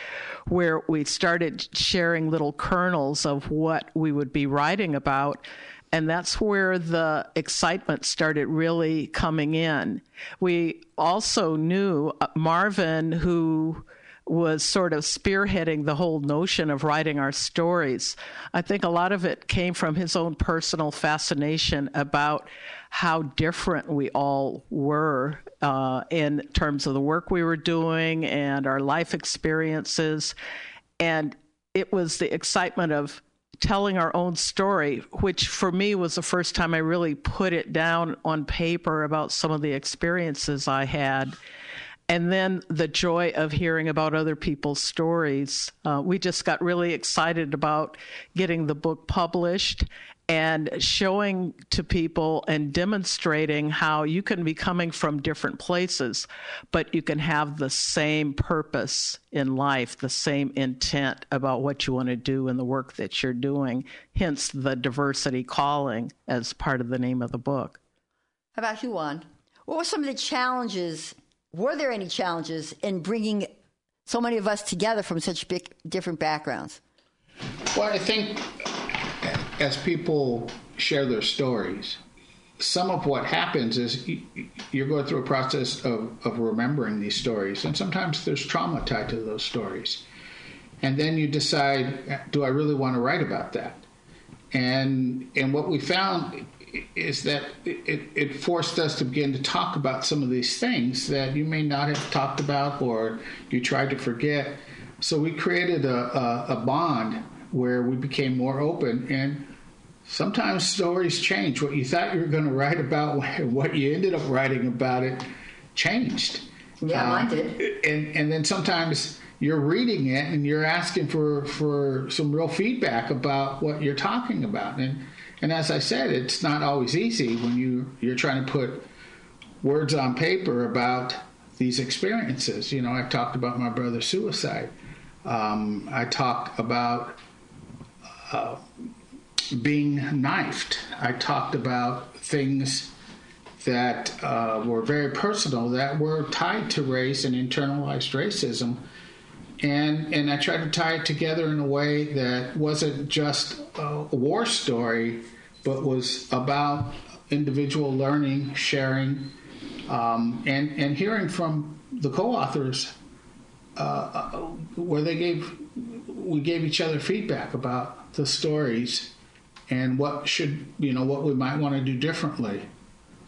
where we started sharing little kernels of what we would be writing about and that's where the excitement started really coming in. We also knew uh, Marvin, who was sort of spearheading the whole notion of writing our stories. I think a lot of it came from his own personal fascination about how different we all were uh, in terms of the work we were doing and our life experiences. And it was the excitement of telling our own story, which for me was the first time I really put it down on paper about some of the experiences I had. And then the joy of hearing about other people's stories. Uh, we just got really excited about getting the book published and showing to people and demonstrating how you can be coming from different places, but you can have the same purpose in life, the same intent about what you want to do in the work that you're doing, hence the diversity calling as part of the name of the book. How about you, Juan? What were some of the challenges? Were there any challenges in bringing so many of us together from such big, different backgrounds? Well, I think as people share their stories, some of what happens is you're going through a process of, of remembering these stories, and sometimes there's trauma tied to those stories. And then you decide, do I really want to write about that? And and what we found is that it, it forced us to begin to talk about some of these things that you may not have talked about or you tried to forget. So we created a, a, a bond where we became more open and sometimes stories change. What you thought you were going to write about, what you ended up writing about it, changed. Yeah, mine did. And and then sometimes you're reading it and you're asking for for some real feedback about what you're talking about. And and as I said, it's not always easy when you you're trying to put words on paper about these experiences. You know, I talked about my brother's suicide. Um, I talked about being knifed. I talked about things that uh, were very personal that were tied to race and internalized racism. And, and I tried to tie it together in a way that wasn't just a war story, but was about individual learning, sharing, um, and, and hearing from the co authors uh, where they gave we gave each other feedback about the stories and what should you know what we might want to do differently.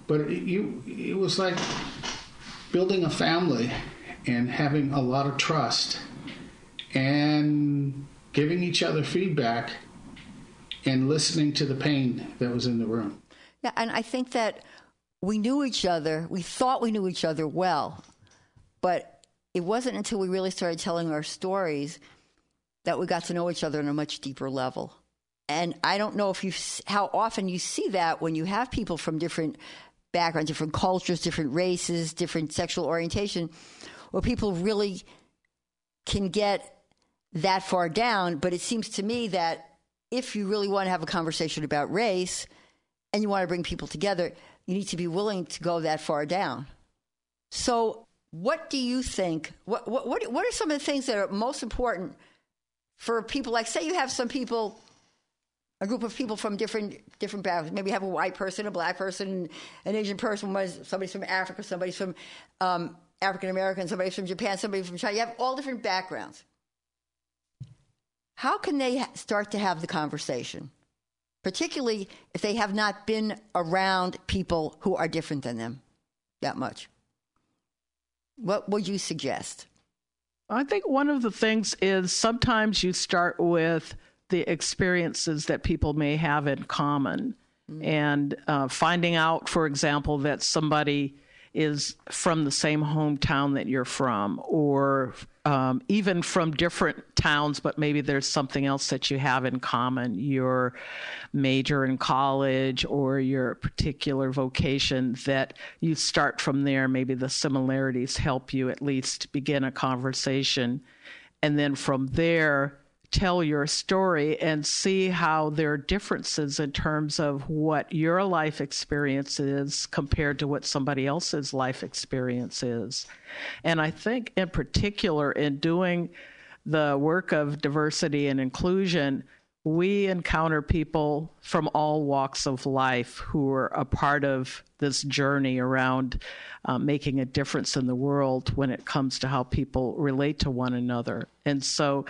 But it, you, it was like building a family and having a lot of trust and giving each other feedback and listening to the pain that was in the room. Yeah, and I think that we knew each other. We thought we knew each other well, but it wasn't until we really started telling our stories that we got to know each other on a much deeper level. And I don't know if you how often you see that when you have people from different backgrounds, different cultures, different races, different sexual orientation, where people really can get that far down. But it seems to me that if you really want to have a conversation about race and you want to bring people together, you need to be willing to go that far down. So, what do you think? What, what, what, what are some of the things that are most important for people? Like, say you have some people, a group of people from different different backgrounds. Maybe you have a white person, a black person, an Asian person, somebody's from Africa, somebody's from um, African American, somebody's from Japan, somebody from China. You have all different backgrounds. How can they start to have the conversation? Particularly if they have not been around people who are different than them that much. What would you suggest? I think one of the things is sometimes you start with the experiences that people may have in common. Mm-hmm. And uh, finding out, for example, that somebody is from the same hometown that you're from, or um, even from different towns, but maybe there's something else that you have in common your major in college or your particular vocation that you start from there. Maybe the similarities help you at least begin a conversation. And then from there, tell your story and see how there are differences in terms of what your life experience is compared to what somebody else's life experience is. And I think, in particular, in doing the work of diversity and inclusion, we encounter people from all walks of life who are a part of this journey around uh, making a difference in the world when it comes to how people relate to one another. And so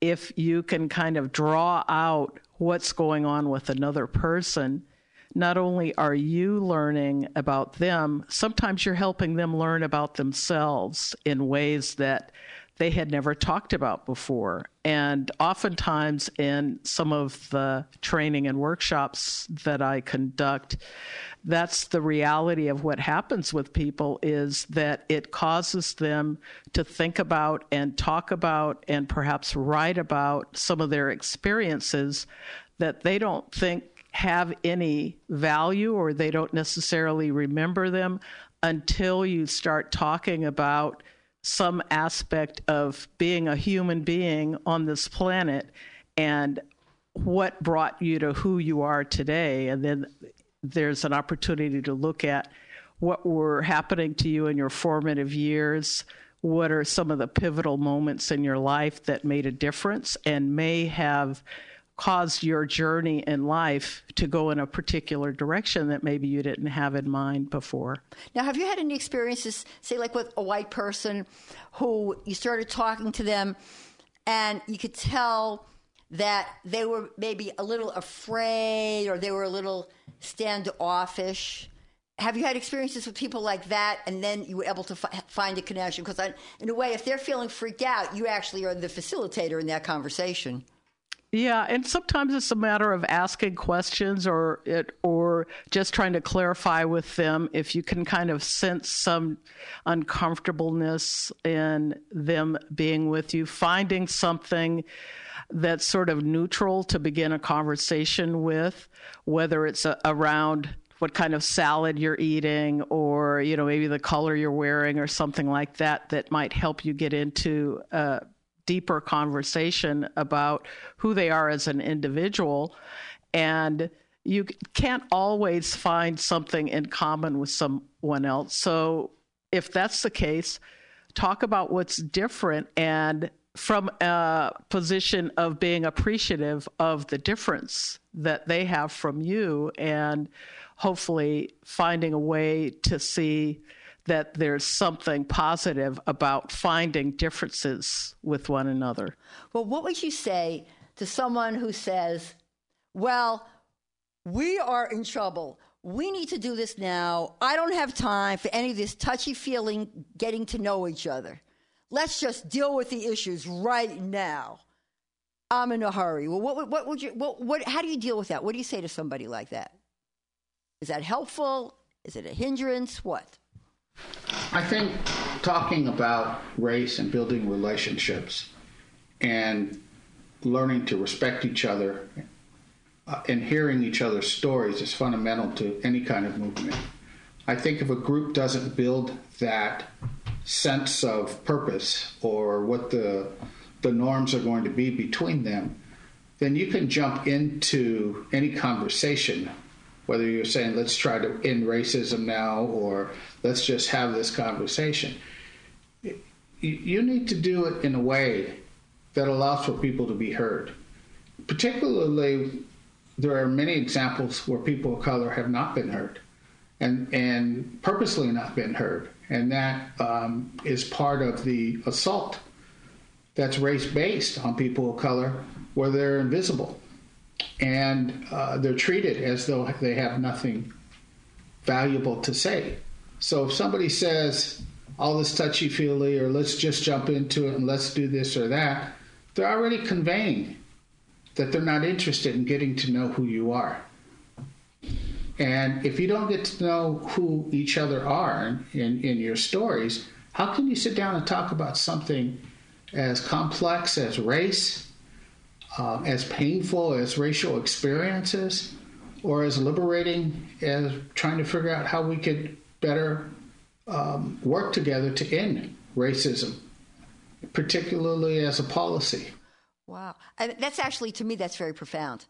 if you can kind of draw out what's going on with another person, not only are you learning about them, sometimes you're helping them learn about themselves in ways that they had never talked about before. And oftentimes, in some of the training and workshops that I conduct, that's the reality of what happens with people is that it causes them to think about and talk about and perhaps write about some of their experiences that they don't think have any value or they don't necessarily remember them until you start talking about some aspect of being a human being on this planet and what brought you to who you are today. And then there's an opportunity to look at what were happening to you in your formative years. What are some of the pivotal moments in your life that made a difference and may have caused your journey in life to go in a particular direction that maybe you didn't have in mind before. Now, have you had any experiences, say, like with a white person who you started talking to them and you could tell that they were maybe a little afraid or they were a little standoffish? Have you had experiences with people like that, and then you were able to fi- find a connection? Because, in a way, if they're feeling freaked out, you actually are the facilitator in that conversation. Yeah, and sometimes it's a matter of asking questions or it or just trying to clarify with them if you can kind of sense some uncomfortableness in them being with you, finding something that's sort of neutral to begin a conversation with, whether it's a, around what kind of salad you're eating or you know maybe the color you're wearing or something like that that might help you get into uh, deeper conversation about who they are as an individual. And you can't always find something in common with someone else. So, if that's the case, talk about what's different and from a position of being appreciative of the difference that they have from you and hopefully finding a way to see that there's something positive about finding differences with one another. Well, what would you say to someone who says, Well, we are in trouble. We need to do this now. I don't have time for any of this touchy feeling getting to know each other. Let's just deal with the issues right now. I'm in a hurry. Well, what, what would you, what, what, how do you deal with that? What do you say to somebody like that? Is that helpful? Is it a hindrance? What? I think talking about race and building relationships and learning to respect each other uh, and hearing each other's stories is fundamental to any kind of movement. I think if a group doesn't build that sense of purpose or what the the norms are going to be between them, then you can jump into any conversation whether you're saying let's try to end racism now or let's just have this conversation you need to do it in a way that allows for people to be heard. Particularly, there are many examples where people of color have not been heard and, and purposely not been heard. And that um, is part of the assault that's race based on people of color where they're invisible and uh, they're treated as though they have nothing valuable to say. So if somebody says all this touchy feely or let's just jump into it and let's do this or that, they're already conveying that they're not interested in getting to know who you are. And if you don't get to know who each other are in, in your stories, how can you sit down and talk about something as complex as race, uh, as painful as racial experiences, or as liberating as trying to figure out how we could better um, work together to end racism, particularly as a policy? Wow. And that's actually, to me, that's very profound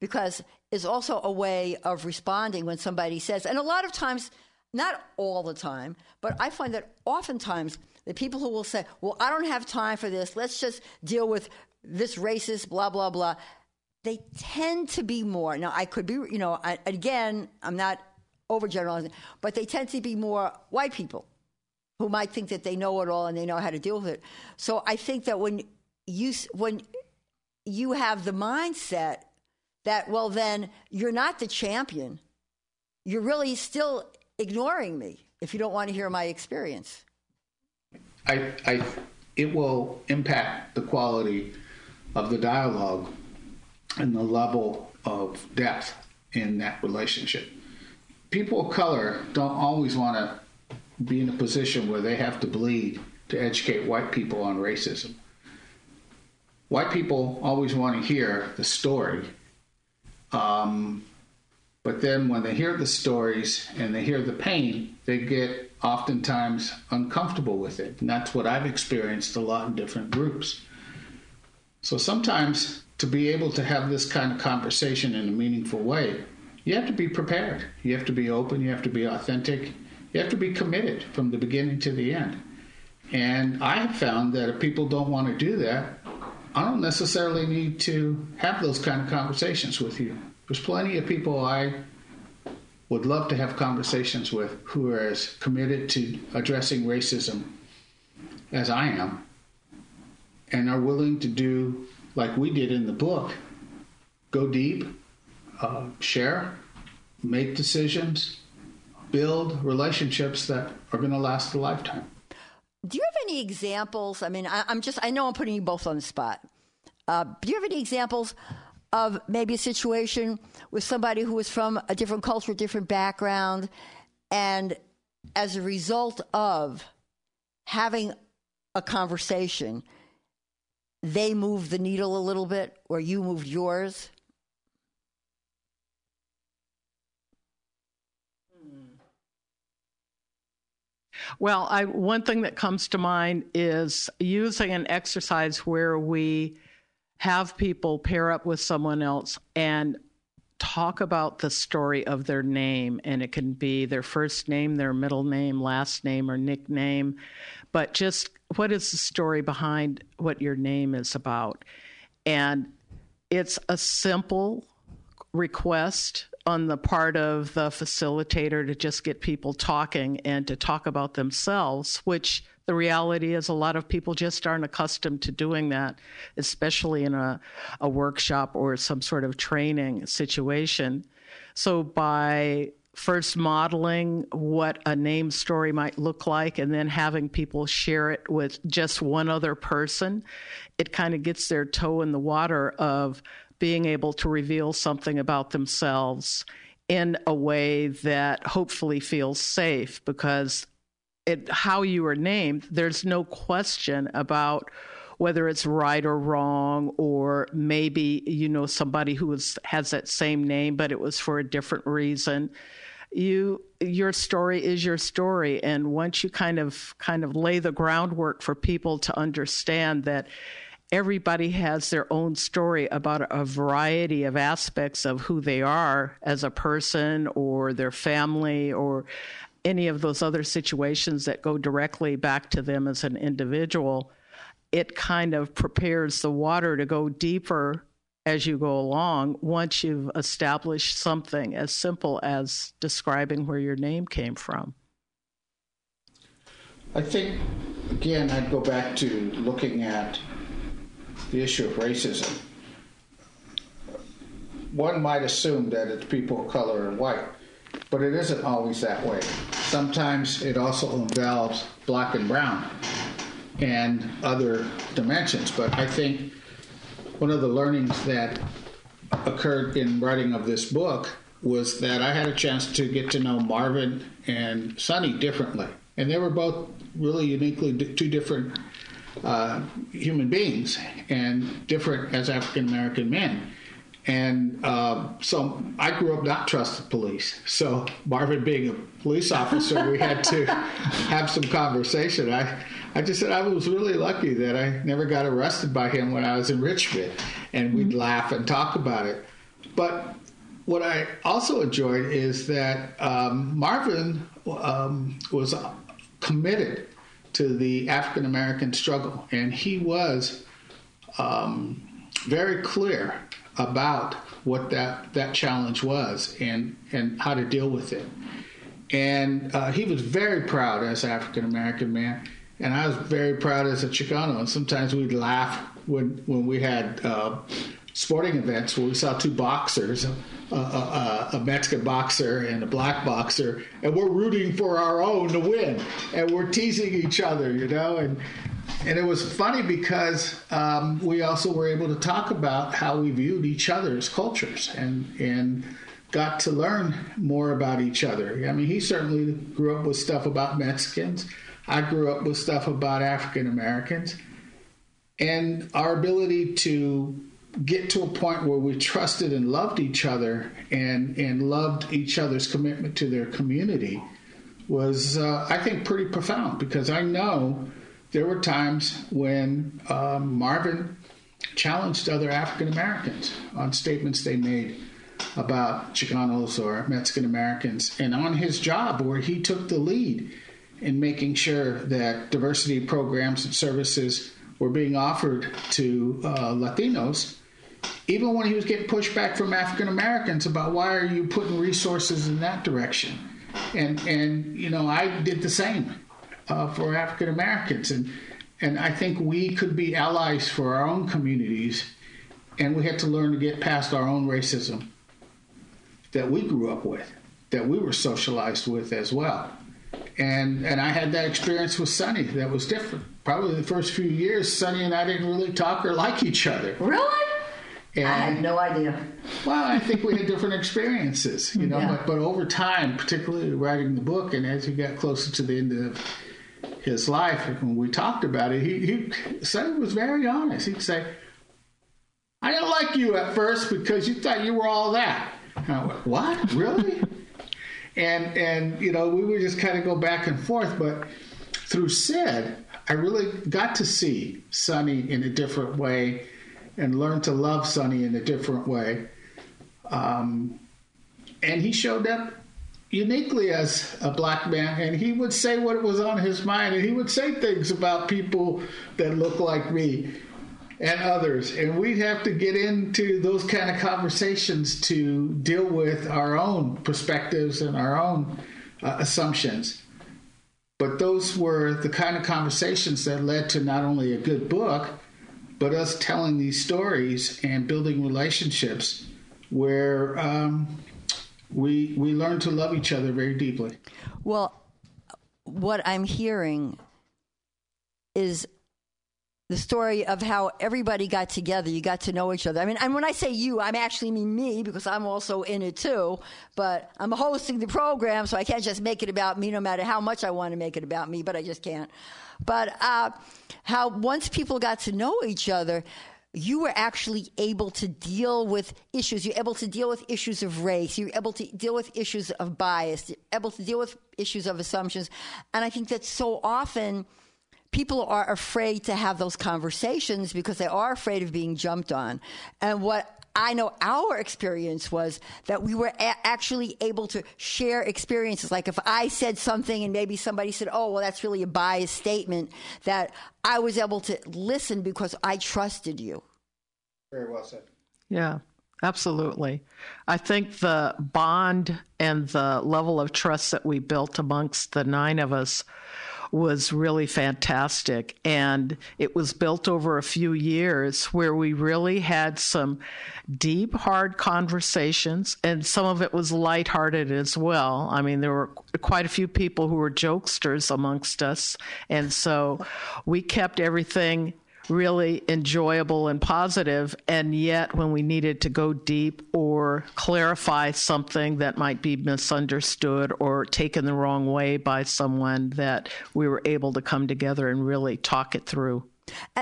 because it's also a way of responding when somebody says, and a lot of times, not all the time, but I find that oftentimes the people who will say, well, I don't have time for this, let's just deal with this racist, blah, blah, blah, they tend to be more. Now, I could be, you know, I, again, I'm not overgeneralizing, but they tend to be more white people who might think that they know it all and they know how to deal with it. So I think that when you, when you have the mindset that, well, then you're not the champion. You're really still ignoring me if you don't want to hear my experience. I, I, it will impact the quality of the dialogue and the level of depth in that relationship. People of color don't always want to be in a position where they have to bleed to educate white people on racism. White people always want to hear the story um, but then when they hear the stories and they hear the pain, they get oftentimes uncomfortable with it. And that's what I've experienced a lot in different groups. So sometimes to be able to have this kind of conversation in a meaningful way, you have to be prepared. You have to be open. You have to be authentic. You have to be committed from the beginning to the end. And I have found that if people don't want to do that, I don't necessarily need to have those kind of conversations with you. There's plenty of people I would love to have conversations with who are as committed to addressing racism as I am and are willing to do like we did in the book go deep, uh, share, make decisions, build relationships that are going to last a lifetime. Do you have any examples? I mean, I, am just, I know I'm putting you both on the spot. Uh, do you have any examples of maybe a situation with somebody who was from a different culture, different background, and as a result of having a conversation, they moved the needle a little bit, or you moved yours? Well, I, one thing that comes to mind is using an exercise where we have people pair up with someone else and talk about the story of their name. And it can be their first name, their middle name, last name, or nickname. But just what is the story behind what your name is about? And it's a simple request on the part of the facilitator to just get people talking and to talk about themselves, which the reality is a lot of people just aren't accustomed to doing that, especially in a, a workshop or some sort of training situation. So by first modeling what a name story might look like and then having people share it with just one other person, it kind of gets their toe in the water of being able to reveal something about themselves in a way that hopefully feels safe because it how you are named there's no question about whether it's right or wrong or maybe you know somebody who has that same name but it was for a different reason. You your story is your story. And once you kind of kind of lay the groundwork for people to understand that everybody has their own story about a variety of aspects of who they are as a person or their family or any of those other situations that go directly back to them as an individual, it kind of prepares the water to go deeper as you go along once you've established something as simple as describing where your name came from. I think, again, I'd go back to looking at the issue of racism. One might assume that it's people of color and white, but it isn't always that way. Sometimes it also involves black and brown and other dimensions. But I think one of the learnings that occurred in writing of this book was that I had a chance to get to know Marvin and Sonny differently. And they were both really uniquely two different uh, human beings and different as African American men. And uh, so I grew up not trusting police. So Marvin being a police officer, we had to have some conversation. I, I just said I was really lucky that I never got arrested by him when I was in Richmond, and we'd mm-hmm. laugh and talk about it. But what I also enjoyed is that um, Marvin um, was committed to the African American struggle, and he was um, very clear about what that, that challenge was and, and how to deal with it. And uh, he was very proud as African American man, and I was very proud as a Chicano. And sometimes we'd laugh when when we had uh, sporting events where we saw two boxers, a, a, Mexican boxer and a black boxer, and we're rooting for our own to win, and we're teasing each other, you know, and and it was funny because um, we also were able to talk about how we viewed each other's cultures and and got to learn more about each other. I mean, he certainly grew up with stuff about Mexicans. I grew up with stuff about African Americans. And our ability to get to a point where we trusted and loved each other and, and loved each other's commitment to their community was, uh, I think, pretty profound because I know there were times when um, Marvin challenged other African Americans on statements they made about Chicanos or Mexican Americans, and on his job where he took the lead in making sure that diversity programs and services were being offered to uh, Latinos, even when he was getting pushback from African Americans about why are you putting resources in that direction, and and you know I did the same uh, for African Americans, and and I think we could be allies for our own communities, and we had to learn to get past our own racism that we grew up with, that we were socialized with as well, and and I had that experience with Sonny that was different. Probably the first few years, Sonny and I didn't really talk or like each other. Really? And, I had no idea. Well, I think we had different experiences, you know. Yeah. But, but over time, particularly writing the book, and as he got closer to the end of his life, when we talked about it, he, he said was very honest. He'd say, "I didn't like you at first because you thought you were all that." And I went, "What? Really?" and and you know, we would just kind of go back and forth. But through Sid, I really got to see Sonny in a different way and learn to love Sonny in a different way. Um, and he showed up uniquely as a black man, and he would say what was on his mind, and he would say things about people that look like me and others. And we'd have to get into those kind of conversations to deal with our own perspectives and our own uh, assumptions. But those were the kind of conversations that led to not only a good book, but us telling these stories and building relationships where um, we we learn to love each other very deeply. Well, what I'm hearing is the story of how everybody got together. You got to know each other. I mean, and when I say you, I'm actually mean me because I'm also in it too. But I'm hosting the program, so I can't just make it about me, no matter how much I want to make it about me. But I just can't. But uh, how once people got to know each other, you were actually able to deal with issues. You're able to deal with issues of race. You're able to deal with issues of bias. You're able to deal with issues of assumptions. And I think that so often people are afraid to have those conversations because they are afraid of being jumped on. And what I know our experience was that we were a- actually able to share experiences. Like if I said something and maybe somebody said, "Oh, well, that's really a biased statement," that I was able to listen because I trusted you. Very well said. Yeah, absolutely. I think the bond and the level of trust that we built amongst the nine of us was really fantastic. And it was built over a few years where we really had some deep, hard conversations, and some of it was lighthearted as well. I mean, there were quite a few people who were jokesters amongst us. And so we kept everything really enjoyable and positive, and yet when we needed to go deep or clarify something that might be misunderstood or taken the wrong way by someone, that we were able to come together and really talk it through.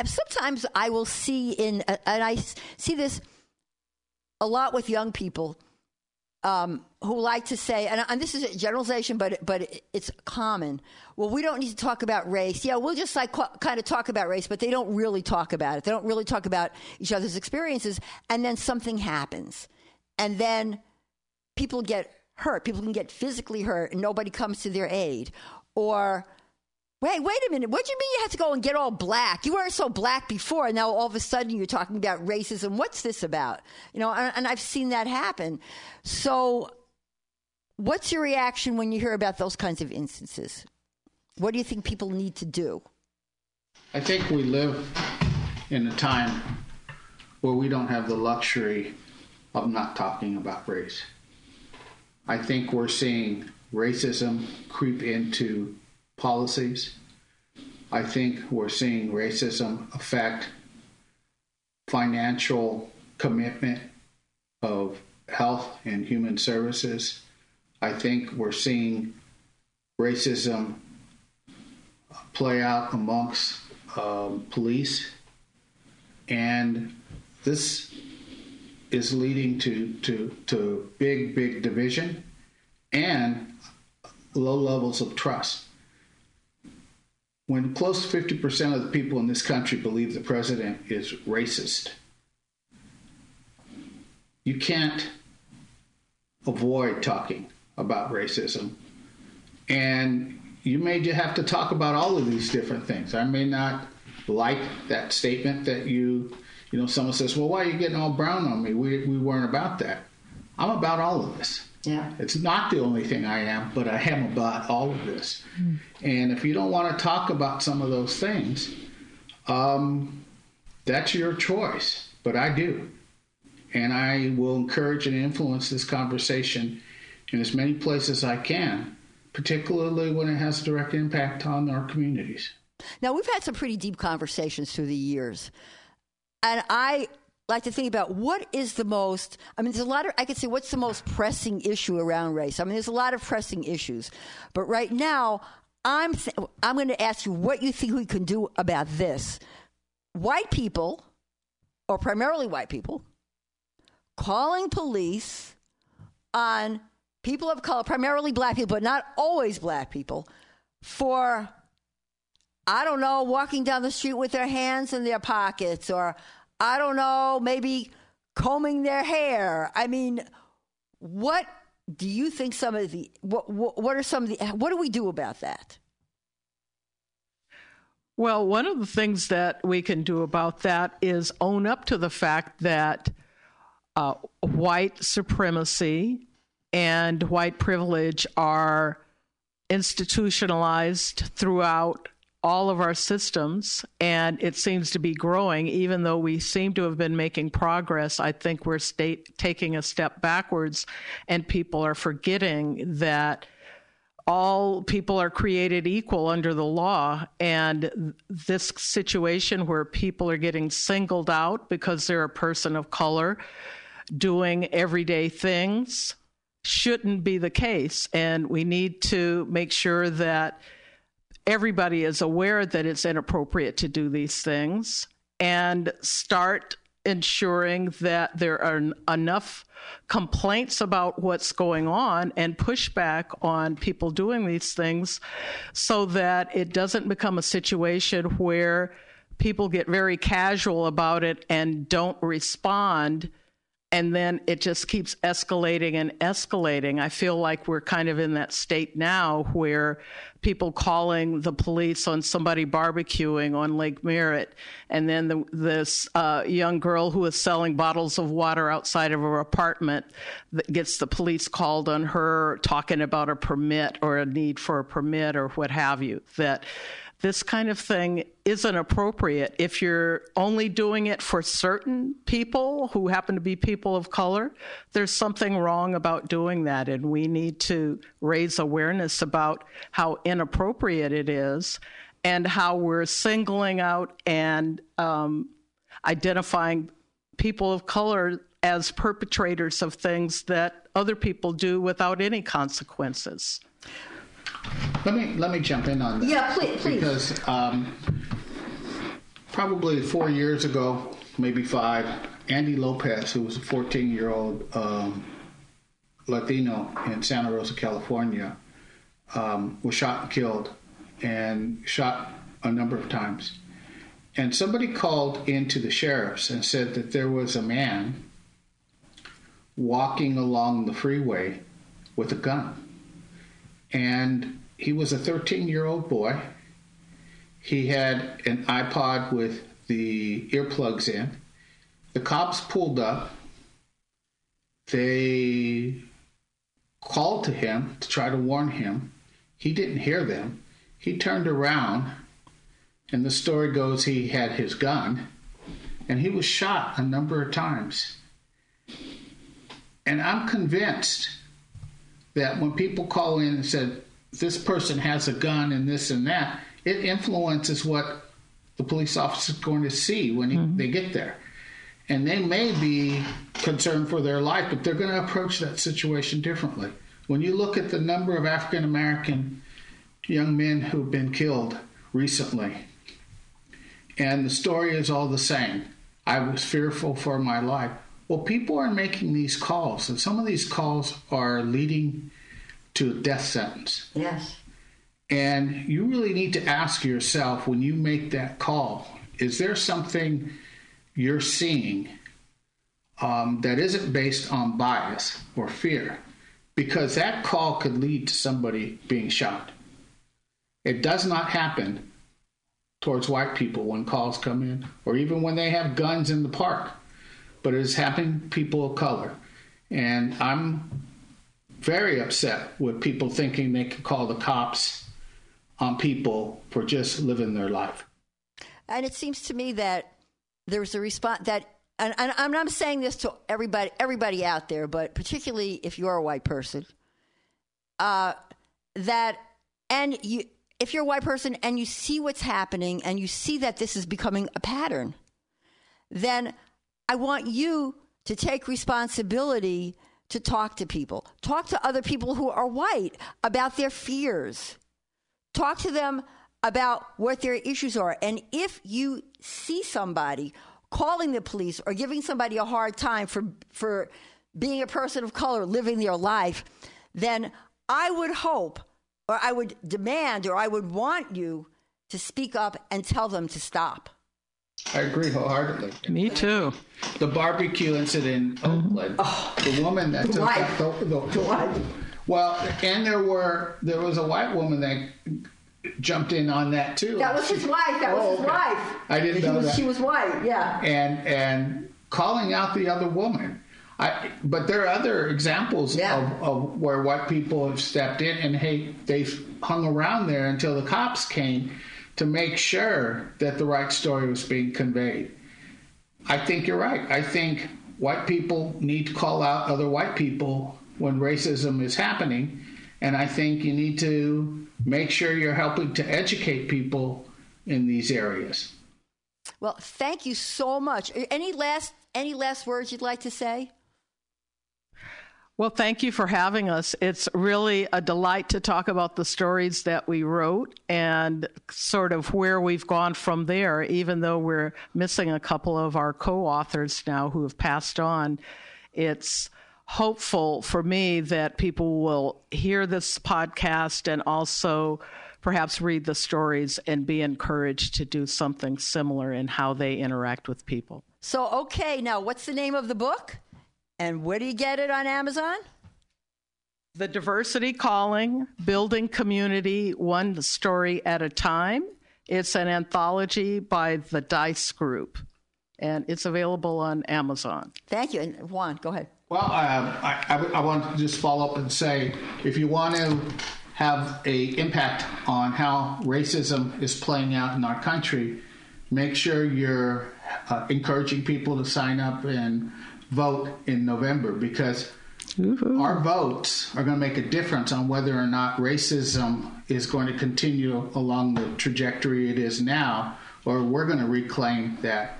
Sometimes I will see in, uh, and I see this a lot with young people um, who like to say, and, and this is a generalization, but but it's common. Well, we don't need to talk about race. Yeah, we'll just like kind of talk about race, but they don't really talk about it. They don't really talk about each other's experiences, and then something happens, and then people get hurt. People can get physically hurt, and nobody comes to their aid, or Wait, wait a minute. What do you mean you had to go and get all black? You weren't so black before, and now all of a sudden you're talking about racism. What's this about? You know, and, and I've seen that happen. So, what's your reaction when you hear about those kinds of instances? What do you think people need to do? I think we live in a time where we don't have the luxury of not talking about race. I think we're seeing racism creep into policies. I think we're seeing racism affect financial commitment of health and human services. I think we're seeing racism play out amongst um, police, and this is leading to, to, to big, big division and low levels of trust. When close to 50% of the people in this country believe the president is racist, you can't avoid talking about racism. And you may just have to talk about all of these different things. I may not like that statement that you, you know, someone says, well, why are you getting all brown on me? We, we weren't about that. I'm about all of this. Yeah. It's not the only thing I am, but I am about all of this. Mm. And if you don't want to talk about some of those things, um, that's your choice. But I do. And I will encourage and influence this conversation in as many places as I can, particularly when it has a direct impact on our communities. Now, we've had some pretty deep conversations through the years. And I like to think about what is the most i mean there's a lot of i could say what's the most pressing issue around race? I mean there's a lot of pressing issues. But right now i'm th- i'm going to ask you what you think we can do about this. White people or primarily white people calling police on people of color primarily black people but not always black people for i don't know walking down the street with their hands in their pockets or I don't know, maybe combing their hair. I mean, what do you think some of the what what, are some of the what do we do about that? Well, one of the things that we can do about that is own up to the fact that uh, white supremacy and white privilege are institutionalized throughout all of our systems, and it seems to be growing. Even though we seem to have been making progress, I think we're state, taking a step backwards, and people are forgetting that all people are created equal under the law. And this situation where people are getting singled out because they're a person of color doing everyday things shouldn't be the case. And we need to make sure that everybody is aware that it's inappropriate to do these things and start ensuring that there are enough complaints about what's going on and pushback on people doing these things so that it doesn't become a situation where people get very casual about it and don't respond and then it just keeps escalating and escalating. I feel like we're kind of in that state now where people calling the police on somebody barbecuing on Lake Merritt, and then the, this uh, young girl who is selling bottles of water outside of her apartment that gets the police called on her talking about a permit or a need for a permit or what have you. That this kind of thing isn't appropriate if you're only doing it for certain people who happen to be people of color. There's something wrong about doing that, and we need to raise awareness about how inappropriate it is and how we're singling out and um, identifying people of color as perpetrators of things that other people do without any consequences. Let me let me jump in on that. Yeah, please, please. Because um, probably four years ago, maybe five, Andy Lopez, who was a 14 year old um, Latino in Santa Rosa, California, um, was shot and killed, and shot a number of times. And somebody called into the sheriff's and said that there was a man walking along the freeway with a gun and he was a 13 year old boy. He had an iPod with the earplugs in. The cops pulled up. They called to him to try to warn him. He didn't hear them. He turned around, and the story goes he had his gun, and he was shot a number of times. And I'm convinced that when people call in and said this person has a gun and this and that, it influences what the police officer is going to see when he, mm-hmm. they get there. And they may be concerned for their life, but they're going to approach that situation differently. When you look at the number of African American young men who've been killed recently, and the story is all the same. I was fearful for my life. Well, people are making these calls, and some of these calls are leading to a death sentence. Yes. And you really need to ask yourself when you make that call is there something you're seeing um, that isn't based on bias or fear? Because that call could lead to somebody being shot. It does not happen towards white people when calls come in, or even when they have guns in the park but it is happening people of color. And I'm very upset with people thinking they can call the cops on people for just living their life. And it seems to me that there's a response that, and, and I'm not saying this to everybody, everybody out there, but particularly if you're a white person, uh, that, and you, if you're a white person and you see what's happening and you see that this is becoming a pattern, then I want you to take responsibility to talk to people. Talk to other people who are white about their fears. Talk to them about what their issues are. And if you see somebody calling the police or giving somebody a hard time for, for being a person of color living their life, then I would hope or I would demand or I would want you to speak up and tell them to stop. I agree wholeheartedly. Me too. The barbecue incident in mm-hmm. Oakland, oh, the woman that took wife. the, the, the wife. Well, and there were there was a white woman that jumped in on that too. That was his wife. That oh, was his oh, okay. wife. I didn't he know was, that. She was white. Yeah. And and calling out the other woman. I, but there are other examples yeah. of, of where white people have stepped in and hey, they've hung around there until the cops came to make sure that the right story was being conveyed. I think you're right. I think white people need to call out other white people when racism is happening. And I think you need to make sure you're helping to educate people in these areas. Well, thank you so much. Any last any last words you'd like to say? Well, thank you for having us. It's really a delight to talk about the stories that we wrote and sort of where we've gone from there, even though we're missing a couple of our co authors now who have passed on. It's hopeful for me that people will hear this podcast and also perhaps read the stories and be encouraged to do something similar in how they interact with people. So, okay, now what's the name of the book? And where do you get it on Amazon? The Diversity Calling, Building Community One Story at a Time. It's an anthology by the Dice Group, and it's available on Amazon. Thank you. And Juan, go ahead. Well, um, I, I, I want to just follow up and say if you want to have a impact on how racism is playing out in our country, make sure you're uh, encouraging people to sign up and vote in November because our votes are going to make a difference on whether or not racism is going to continue along the trajectory it is now, or we're going to reclaim that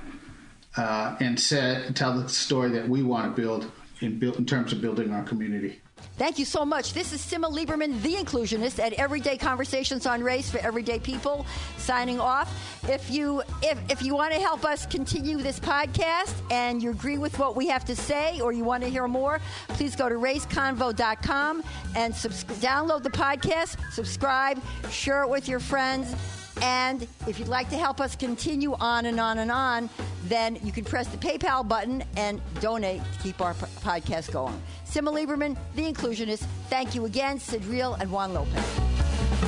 uh, and set, tell the story that we want to build in, build in terms of building our community. Thank you so much. This is Simma Lieberman, the inclusionist at Everyday Conversations on Race for Everyday People, signing off. If you if, if you want to help us continue this podcast and you agree with what we have to say or you want to hear more, please go to raceconvo.com and subs- download the podcast, subscribe, share it with your friends. And if you'd like to help us continue on and on and on, then you can press the PayPal button and donate to keep our p- podcast going. Simma Lieberman, The Inclusionist, thank you again, Sid Real and Juan Lopez.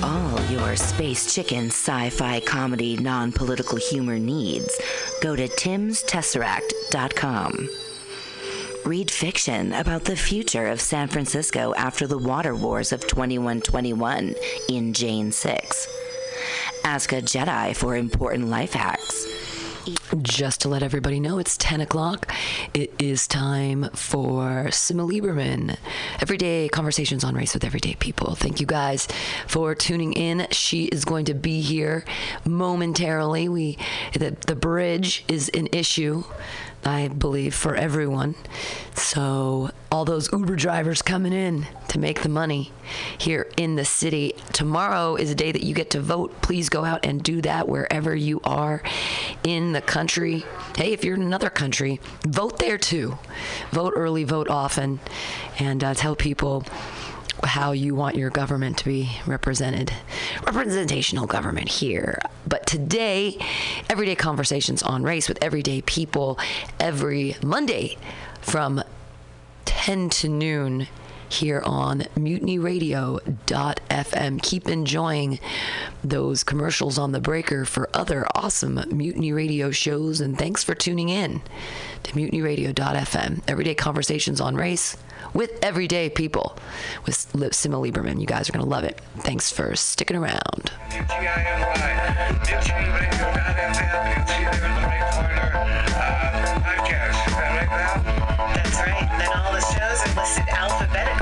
All your space chicken sci fi comedy non political humor needs, go to timstesseract.com. Read fiction about the future of San Francisco after the water wars of 2121 in Jane 6. Ask a Jedi for important life hacks. Just to let everybody know, it's 10 o'clock. It is time for Simma Lieberman. Everyday conversations on race with everyday people. Thank you guys for tuning in. She is going to be here momentarily. We the, the bridge is an issue. I believe for everyone. So all those Uber drivers coming in to make the money here in the city. Tomorrow is a day that you get to vote. Please go out and do that wherever you are in the country. Hey, if you're in another country, vote there too. Vote early, vote often, and uh, tell people how you want your government to be represented. Representational government here. But today, everyday conversations on race with everyday people every Monday from 10 to noon here on mutinyradio.fm. Keep enjoying those commercials on the breaker for other awesome Mutiny Radio shows. And thanks for tuning in to mutinyradio.fm. Everyday conversations on race with everyday people with Simma Lieberman. You guys are going to love it. Thanks for sticking around. That's right. Then all the shows are listed alphabetically,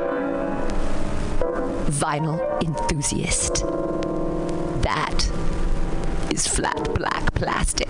vinyl enthusiast. That is flat black plastic.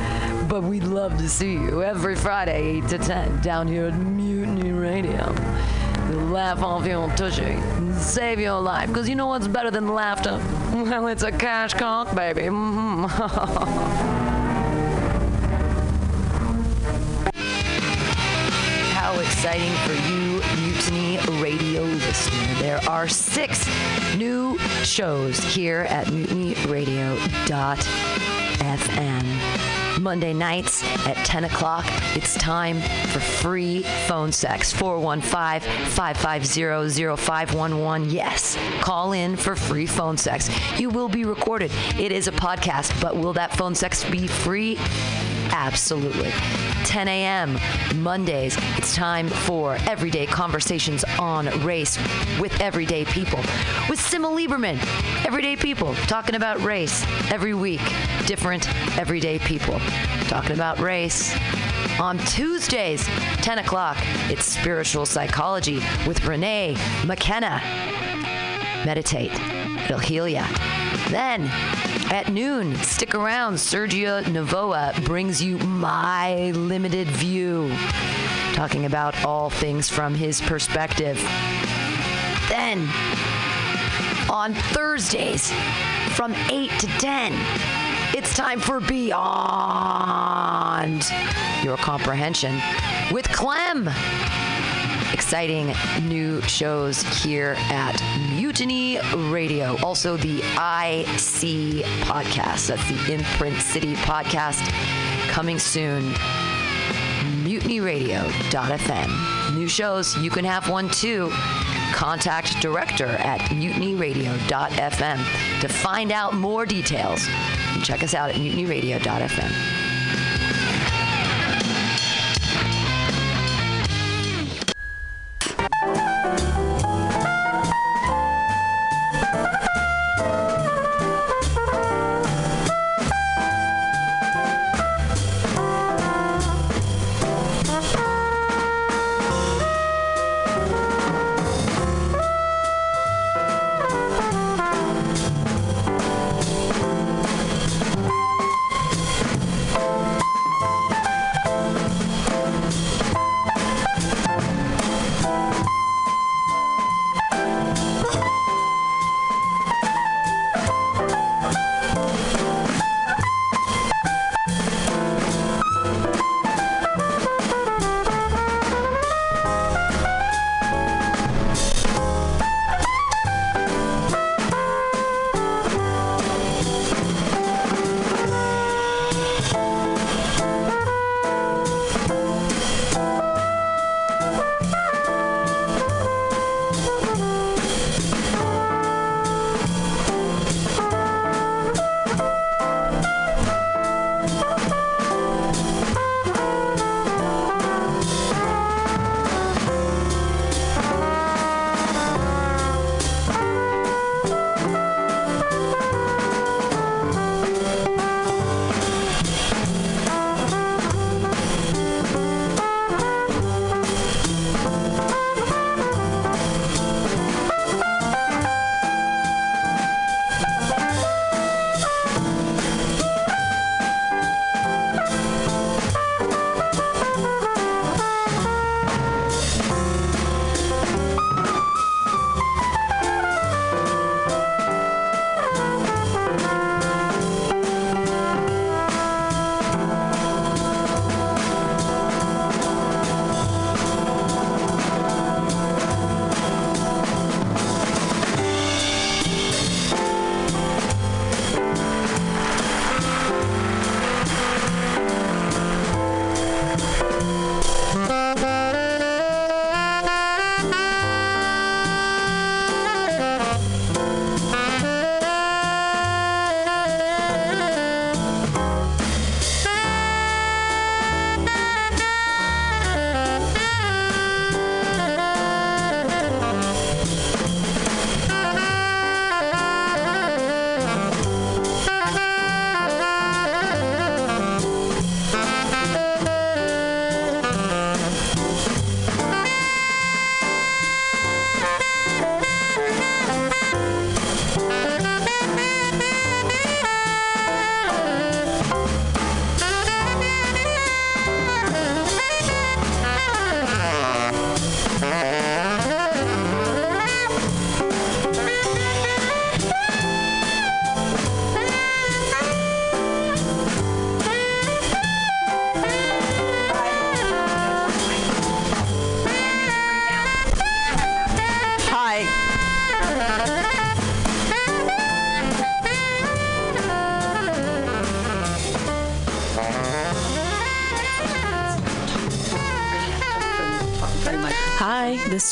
But we'd love to see you every Friday, 8 to 10, down here at Mutiny Radio. Laugh off your tushy. and Save your life. Because you know what's better than laughter? Well, it's a cash cock, baby. How exciting for you, Mutiny Radio listener. There are six new shows here at mutinyradio.fm. Monday nights at 10 o'clock, it's time for free phone sex. 415 550 0511. Yes, call in for free phone sex. You will be recorded. It is a podcast, but will that phone sex be free? Absolutely. 10 a.m. Mondays, it's time for everyday conversations on race with everyday people. With Simma Lieberman, everyday people talking about race every week. Different everyday people talking about race. On Tuesdays, 10 o'clock, it's spiritual psychology with Renee McKenna. Meditate, it'll heal ya. Then, at noon, stick around. Sergio Navoa brings you My Limited View, talking about all things from his perspective. Then, on Thursdays, from 8 to 10, it's time for Beyond Your Comprehension with Clem exciting new shows here at Mutiny Radio. Also, the IC podcast. That's the Imprint City podcast coming soon. MutinyRadio.fm. New shows, you can have one too. Contact director at mutinyradio.fm to find out more details. Check us out at mutinyradio.fm.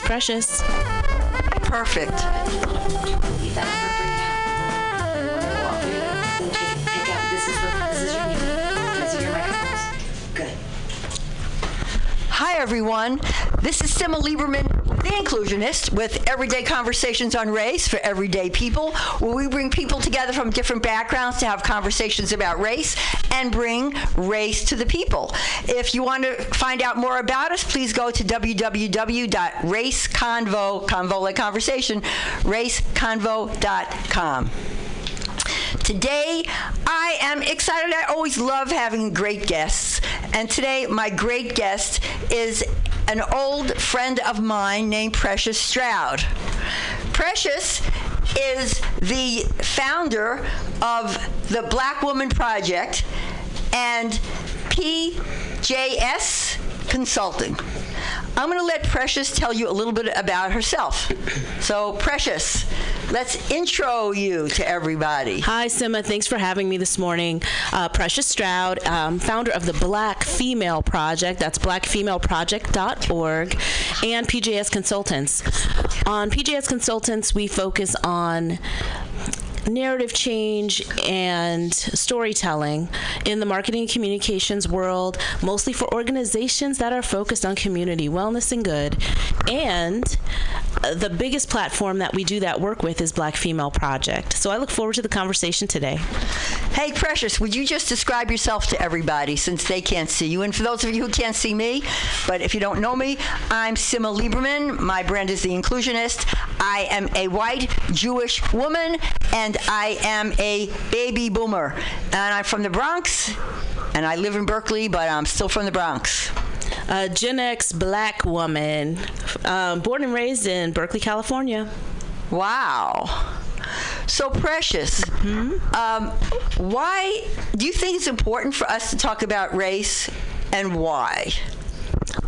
Precious. Perfect. Hi, everyone. This is Simma Lieberman, the inclusionist, with Everyday Conversations on Race for Everyday People, where we bring people together from different backgrounds to have conversations about race and bring race to the people. If you want to find out more about us, please go to www.raceconvo, convo like conversation, raceconvo.com. Today, I am excited. I always love having great guests. And today, my great guest is an old friend of mine named Precious Stroud. Precious is the founder of the Black Woman Project and PJS Consulting. I'm going to let Precious tell you a little bit about herself. So, Precious, let's intro you to everybody. Hi, Simma. Thanks for having me this morning. Uh, Precious Stroud, um, founder of the Black Female Project. That's blackfemaleproject.org, and PJS Consultants. On PJS Consultants, we focus on narrative change and storytelling in the marketing and communications world, mostly for organizations that are focused on community wellness and good. And the biggest platform that we do that work with is Black Female Project. So I look forward to the conversation today. Hey, Precious, would you just describe yourself to everybody since they can't see you? And for those of you who can't see me, but if you don't know me, I'm Simma Lieberman. My brand is The Inclusionist. I am a white Jewish woman, and I am a baby boomer. And I'm from the Bronx, and I live in Berkeley, but I'm still from the Bronx. A Gen X black woman, um, born and raised in Berkeley, California. Wow. So precious. Um, why do you think it's important for us to talk about race, and why?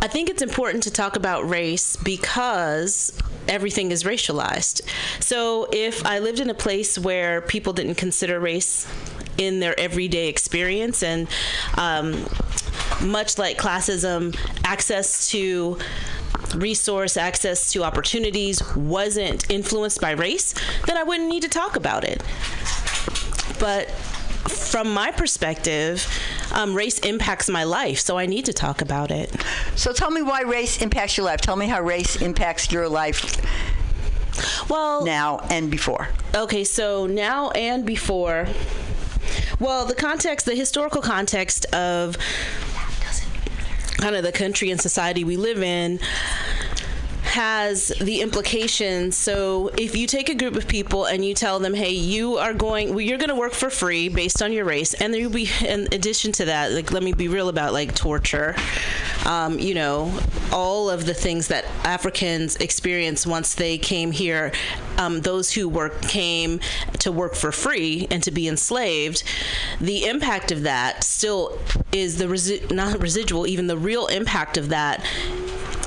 I think it's important to talk about race because everything is racialized. So if I lived in a place where people didn't consider race in their everyday experience and um, much like classism, access to resource access to opportunities wasn't influenced by race, then I wouldn't need to talk about it. But from my perspective, um, race impacts my life, so I need to talk about it. So tell me why race impacts your life. Tell me how race impacts your life. Well, now and before. Okay, so now and before. Well, the context, the historical context of kind of the country and society we live in has the implications. So if you take a group of people and you tell them, "Hey, you are going, well, you're going to work for free based on your race," and there will be, in addition to that, like let me be real about like torture, um, you know, all of the things that Africans experience once they came here. Um, those who work came to work for free and to be enslaved. The impact of that still is the resi- not residual, even the real impact of that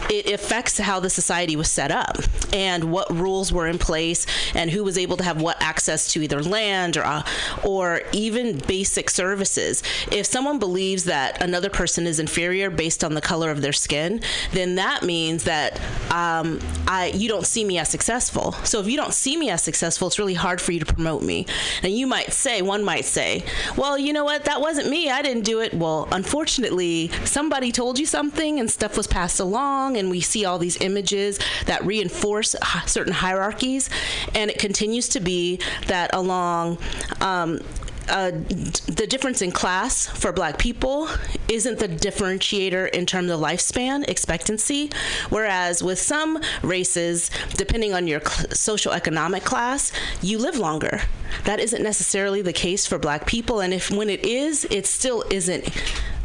it affects how the society was set up and what rules were in place and who was able to have what access to either land or uh, or even basic services. If someone believes that another person is inferior based on the color of their skin, then that means that um, I you don't see me as successful. So if you don't see me as successful, it's really hard for you to promote me. And you might say, one might say, well, you know what? That wasn't me. I didn't do it. Well, unfortunately, somebody told you something and stuff was passed along and we see all these images that reinforce certain hierarchies. And it continues to be that along um, uh, the difference in class for black people isn't the differentiator in terms of lifespan expectancy. Whereas with some races depending on your cl- social economic class you live longer. That isn't necessarily the case for black people. And if when it is it still isn't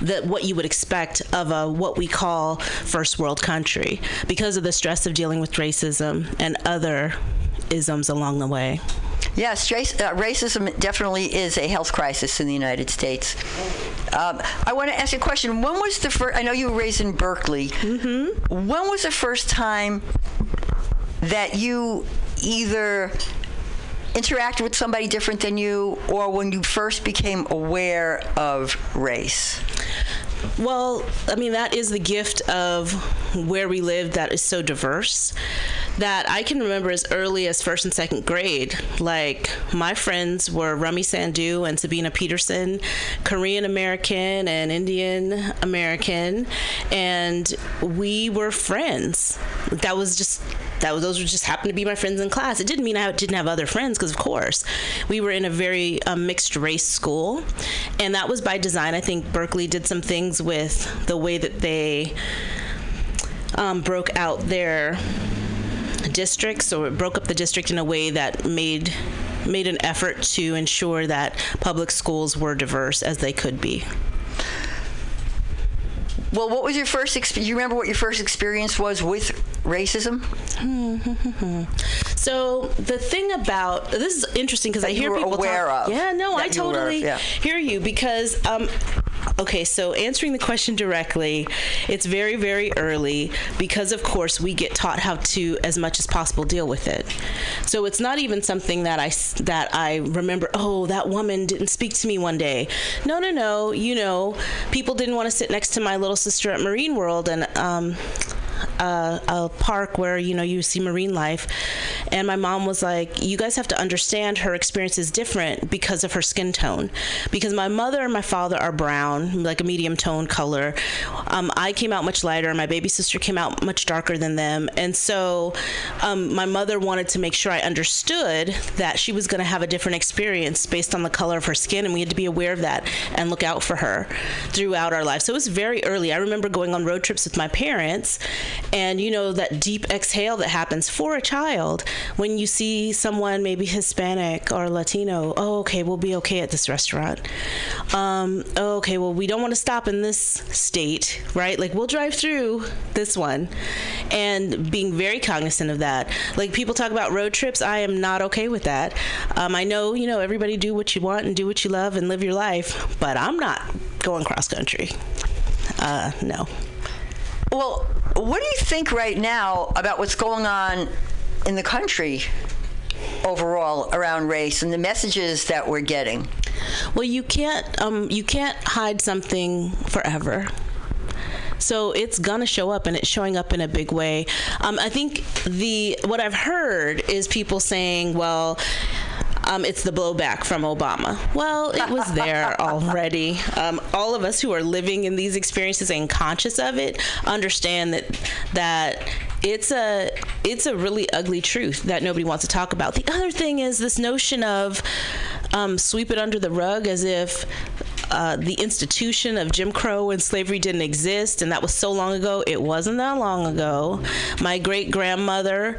that what you would expect of a what we call first world country because of the stress of dealing with racism and other isms along the way. Yes, race, uh, racism definitely is a health crisis in the United States. Um, I want to ask you a question. When was the first? I know you were raised in Berkeley. Mm-hmm. When was the first time that you either interacted with somebody different than you, or when you first became aware of race? Well, I mean, that is the gift of where we live that is so diverse that I can remember as early as first and second grade. Like, my friends were Rummy Sandu and Sabina Peterson, Korean American and Indian American, and we were friends. That was just. That those just happened to be my friends in class. It didn't mean I didn't have other friends because, of course, we were in a very um, mixed race school, and that was by design. I think Berkeley did some things with the way that they um, broke out their districts or broke up the district in a way that made made an effort to ensure that public schools were diverse as they could be. Well, what was your first? Exp- you remember what your first experience was with racism? So the thing about this is interesting because I hear were people aware talk. of. Yeah, no, I That you were- totally yeah. hear you because um, okay, so answering the question directly, it's very very early because of course we get taught how to as much as possible deal with it. So it's not even something that I that I remember. Oh, that woman didn't speak to me one day. No, no, no. You know, people didn't want to sit next to my little sister at Marine World and. Um, uh, a park where you know you see marine life. And my mom was like you guys have to understand her experience is different because of her skin tone. Because my mother and my father are brown like a medium tone color. Um, i came out much lighter. My baby sister came out much darker than them. And so um, my mother wanted to make sure i understood that she was going to have a different experience based on the color of her skin and we had to be aware of that and look out for her throughout our life so it was very early. I remember going on road trips with my parents and you know that deep exhale that happens for a child when you see someone maybe hispanic or latino oh okay we'll be okay at this restaurant. Um, oh, okay well we don't want to stop in this state right? Like we'll drive through this one. And being very cognizant of that. Like people talk about road trips. I am not okay with that. Um, i know you know everybody do what you want and do what you love and live your life but i'm not going cross country. Uh, no. Well, what do you think right now about what's going on in the country overall around race and the messages that we're getting? Well, you can't um, you can't hide something forever. So it's gonna show up, and it's showing up in a big way. Um, I think the what I've heard is people saying, "Well." Um, it's the blowback from Obama. Well, it was there already. Um, all of us who are living in these experiences and conscious of it understand that that it's a it's a really ugly truth that nobody wants to talk about. The other thing is this notion of um, sweep it under the rug as if uh, the institution of Jim Crow and slavery didn't exist, and that was so long ago. It wasn't that long ago. My great grandmother,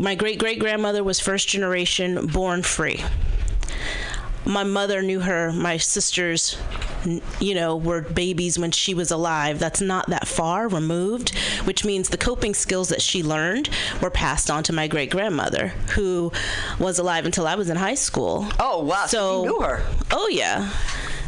my great great grandmother was first generation born free. My mother knew her. My sisters, you know, were babies when she was alive. That's not that far removed, which means the coping skills that she learned were passed on to my great grandmother, who was alive until I was in high school. Oh wow! So, you knew her. Oh yeah.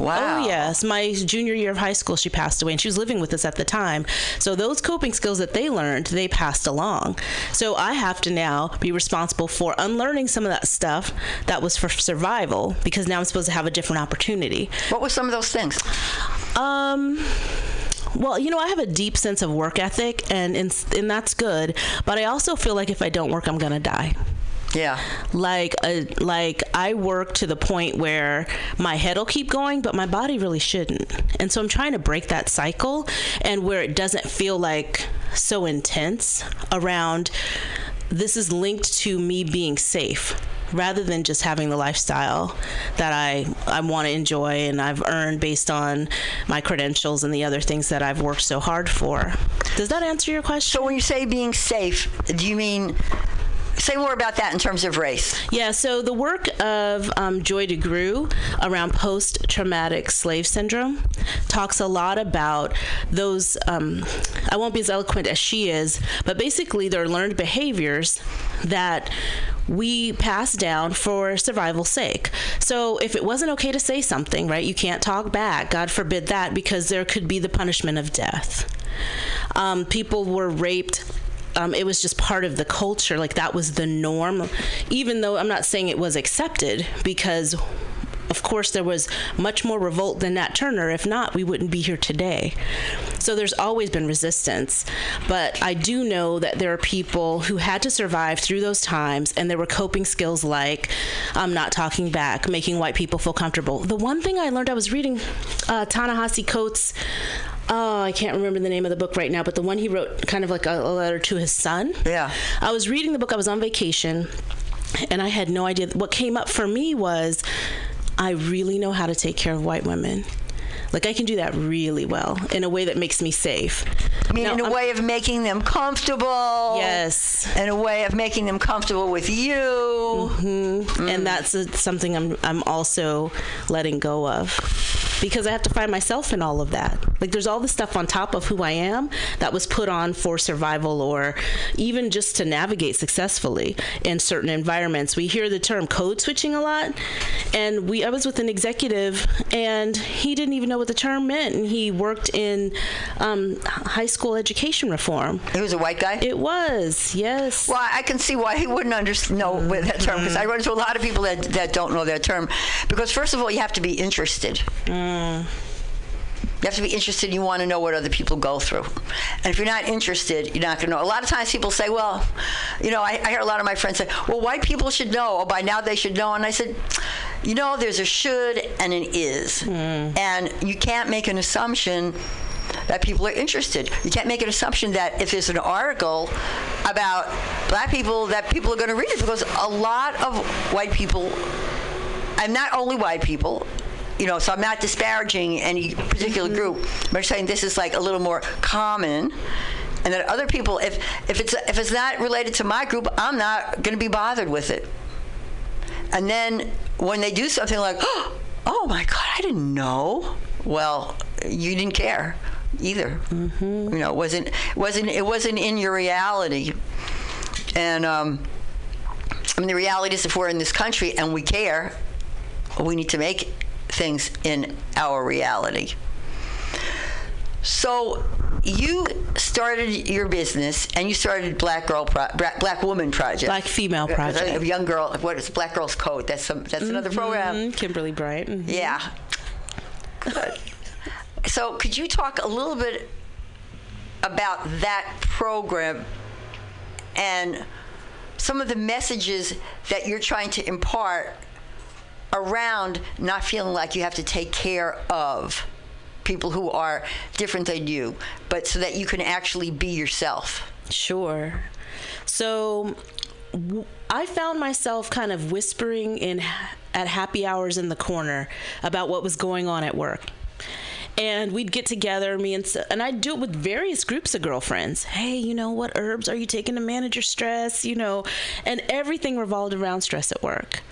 Wow. Oh yes, my junior year of high school, she passed away, and she was living with us at the time. So those coping skills that they learned, they passed along. So I have to now be responsible for unlearning some of that stuff that was for survival, because now I'm supposed to have a different opportunity. What were some of those things? Um. Well, you know, I have a deep sense of work ethic, and and, and that's good. But I also feel like if I don't work, I'm gonna die. Yeah. Like a, like I work to the point where my head'll keep going, but my body really shouldn't. And so I'm trying to break that cycle and where it doesn't feel like so intense around this is linked to me being safe rather than just having the lifestyle that I, I want to enjoy and I've earned based on my credentials and the other things that I've worked so hard for. Does that answer your question? So when you say being safe, do you mean say more about that in terms of race? Yeah, so the work of um, Joy DeGruy around post traumatic slave syndrome talks a lot about those. Um, I won't be as eloquent as she is, but basically, they're learned behaviors that we pass down for survival's sake. So if it wasn't okay to say something, right, you can't talk back. God forbid that, because there could be the punishment of death. Um, people were raped um, it was just part of the culture. Like that was the norm, even though I'm not saying it was accepted because of course, there was much more revolt than Nat Turner. If not, we wouldn't be here today. So there's always been resistance. But I do know that there are people who had to survive through those times, and there were coping skills like um, not talking back, making white people feel comfortable. The one thing I learned, I was reading uh, Ta-Nehisi Coates. Oh, I can't remember the name of the book right now, but the one he wrote, kind of like a, a letter to his son. Yeah. I was reading the book. I was on vacation, and I had no idea. What came up for me was, I really know how to take care of white women. Like I can do that really well in a way that makes me safe. I mean, Now, in a I'm- way of making them comfortable. Yes. In a way of making them comfortable with you. hmm And that's uh something I'm I'm also letting go of because I have to find myself in all of that. Like there's all this stuff on top of who I am that was put on for survival or even just to navigate successfully in certain environments. We hear the term code switching a lot and we I was with an executive and he didn't even know what the term meant and he worked in um, high school education reform. He was a white guy? It was. Yes. Well, I can see why he wouldn't understand know what that term because I run into a lot of people that, that don't know that term. Because first of all, you have to be interested. You have to be interested. You want to know what other people go through, and if you're not interested, you're not going to know. A lot of times, people say, "Well, you know," I, I hear a lot of my friends say, "Well, white people should know. Or by now they should know." And I said, "You know, there's a should and an is, mm. and you can't make an assumption." That people are interested. You can't make an assumption that if there's an article about black people, that people are going to read it because a lot of white people and not only white people, you know, so I'm not disparaging any particular group, but I'm saying this is like a little more common. And that other people, if if it's if it's not related to my group, I'm not going to be bothered with it. And then when they do something like, "Oh my God, I didn't know," well, you didn't care either. You know, it wasn't wasn't it wasn't in your reality. And um, I mean, the reality is, if we're in this country and we care, we need to make things in our reality. So you started your business and you started Black Girl Pro- Black Woman Project. Black Female uh, uh, Project. A young girl. What is Black Girls Code? That's some. That's mm-hmm. another program. Kimberly Bryant. mhm. Yeah. Good. So could you talk a little bit about that program and some of the messages that you're trying to impart around not feeling like you have to take care of people who are different than you, but so that you can actually be yourself. Sure. So w- I found myself kind of whispering in at happy hours in the corner about what was going on at work. And we'd get together, me and and I'd do it with various groups of girlfriends. Hey, you know what herbs are you taking to manage your stress? You know, and everything revolved around stress at work.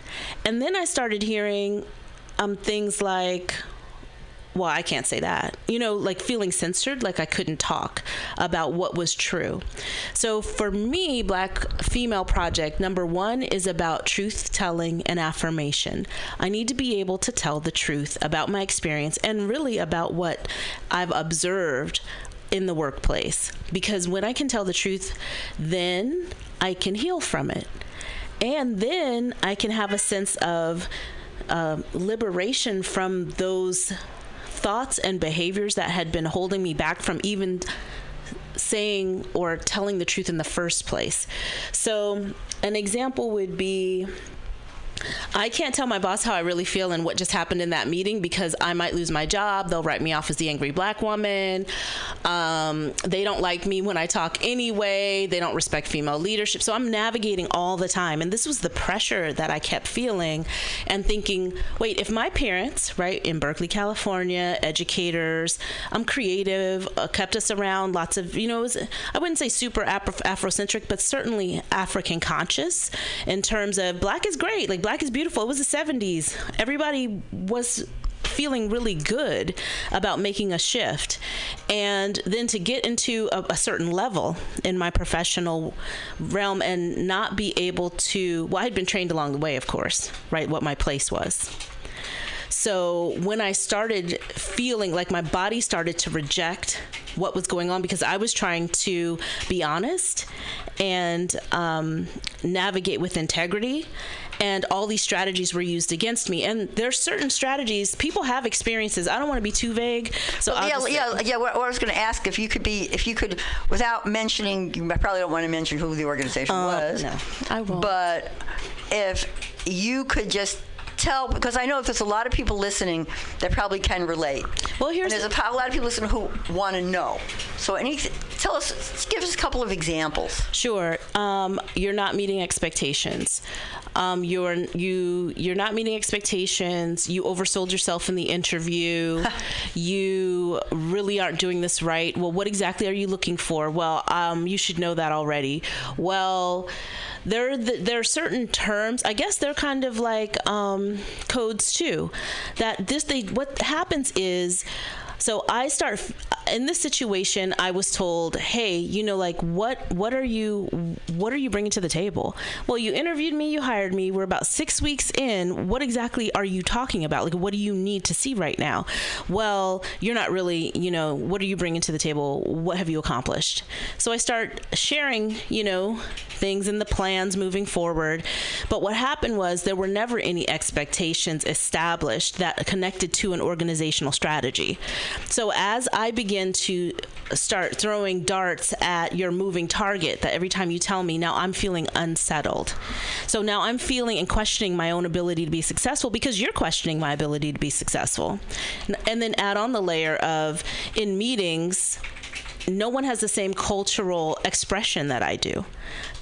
And then I started hearing um, things like, well, I can't say that. You know, like feeling censored, like I couldn't talk about what was true. So for me, Black Female Project, number one is about truth telling and affirmation. I need to be able to tell the truth about my experience and really about what I've observed in the workplace. Because when I can tell the truth, then I can heal from it. And then I can have a sense of um liberation from those thoughts and behaviors that had been holding me back from even saying or telling the truth in the first place. So, an example would be I can't tell my boss how I really feel and what just happened in that meeting because I might lose my job. They'll write me off as the angry black woman. Um, they don't like me when I talk anyway. They don't respect female leadership. So I'm navigating all the time. And this was the pressure that I kept feeling and thinking, wait, if my parents, right, in Berkeley, California, educators, I'm creative, uh, kept us around, lots of, you know, was, I wouldn't say super Afro- Afrocentric, but certainly African conscious in terms of black is great, like black is beautiful. It was the 70s. Everybody was feeling really good about making a shift and then to get into a, a certain level in my professional realm and not be able to well i had been trained along the way of course right what my place was so when I started feeling like my body started to reject what was going on because I was trying to be honest and um, navigate with integrity, and all these strategies were used against me. And there's certain strategies people have experiences. I don't want to be too vague, so Well, yeah, yeah, yeah. I was going to ask if you could be, if you could, without mentioning, you probably don't want to mention who the organization was. Uh, no, I won't. But if you could just tell, because I know there's a lot of people listening that probably can relate. Well, here's and there's a, a lot of people listening who want to know. So, any, tell us, give us a couple of examples. Sure. Um, you're not meeting expectations. Um, you're you you're not meeting expectations. You oversold yourself in the interview. you really aren't doing this right. Well, what exactly are you looking for? Well, um, you should know that already. Well, there th- there are certain terms. I guess they're kind of like um, codes too. That this they what happens is. So I start in this situation. I was told, "Hey, you know, like what what are you what are you bringing to the table?" Well, you interviewed me, you hired me. We're about six weeks in. What exactly are you talking about? Like, what do you need to see right now? Well, you're not really, you know, what are you bringing to the table? What have you accomplished? So I start sharing, you know, things and the plans moving forward. But what happened was there were never any expectations established that connected to an organizational strategy. So as I begin to start throwing darts at your moving target, that every time you tell me, now I'm feeling unsettled. So now I'm feeling and questioning my own ability to be successful because you're questioning my ability to be successful. And then add on the layer of in meetings, no one has the same cultural expression that I do.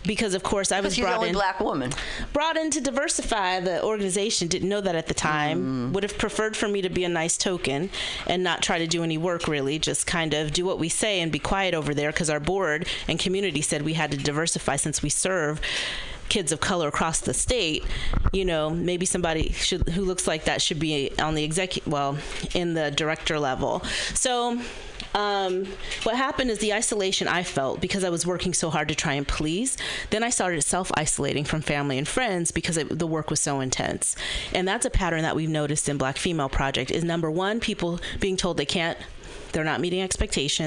Because of course I was brought only in black woman. brought in to diversify the organization. Didn't know that at the time. Mm-hmm. Would have preferred for me to be a nice token and not try to do any work really. Just kind of do what we say and be quiet over there because our board and community said we had to diversify since we serve kids of color across the state you know maybe somebody should who looks like that should be on the executive well in the director level so um, what happened is the isolation I felt because I was working so hard to try and please. Then I started self isolating from family and friends because it, the work was so intense. And that's a pattern that we've noticed in Black Female Project is number one, people being told they can't, they're not meeting expectations.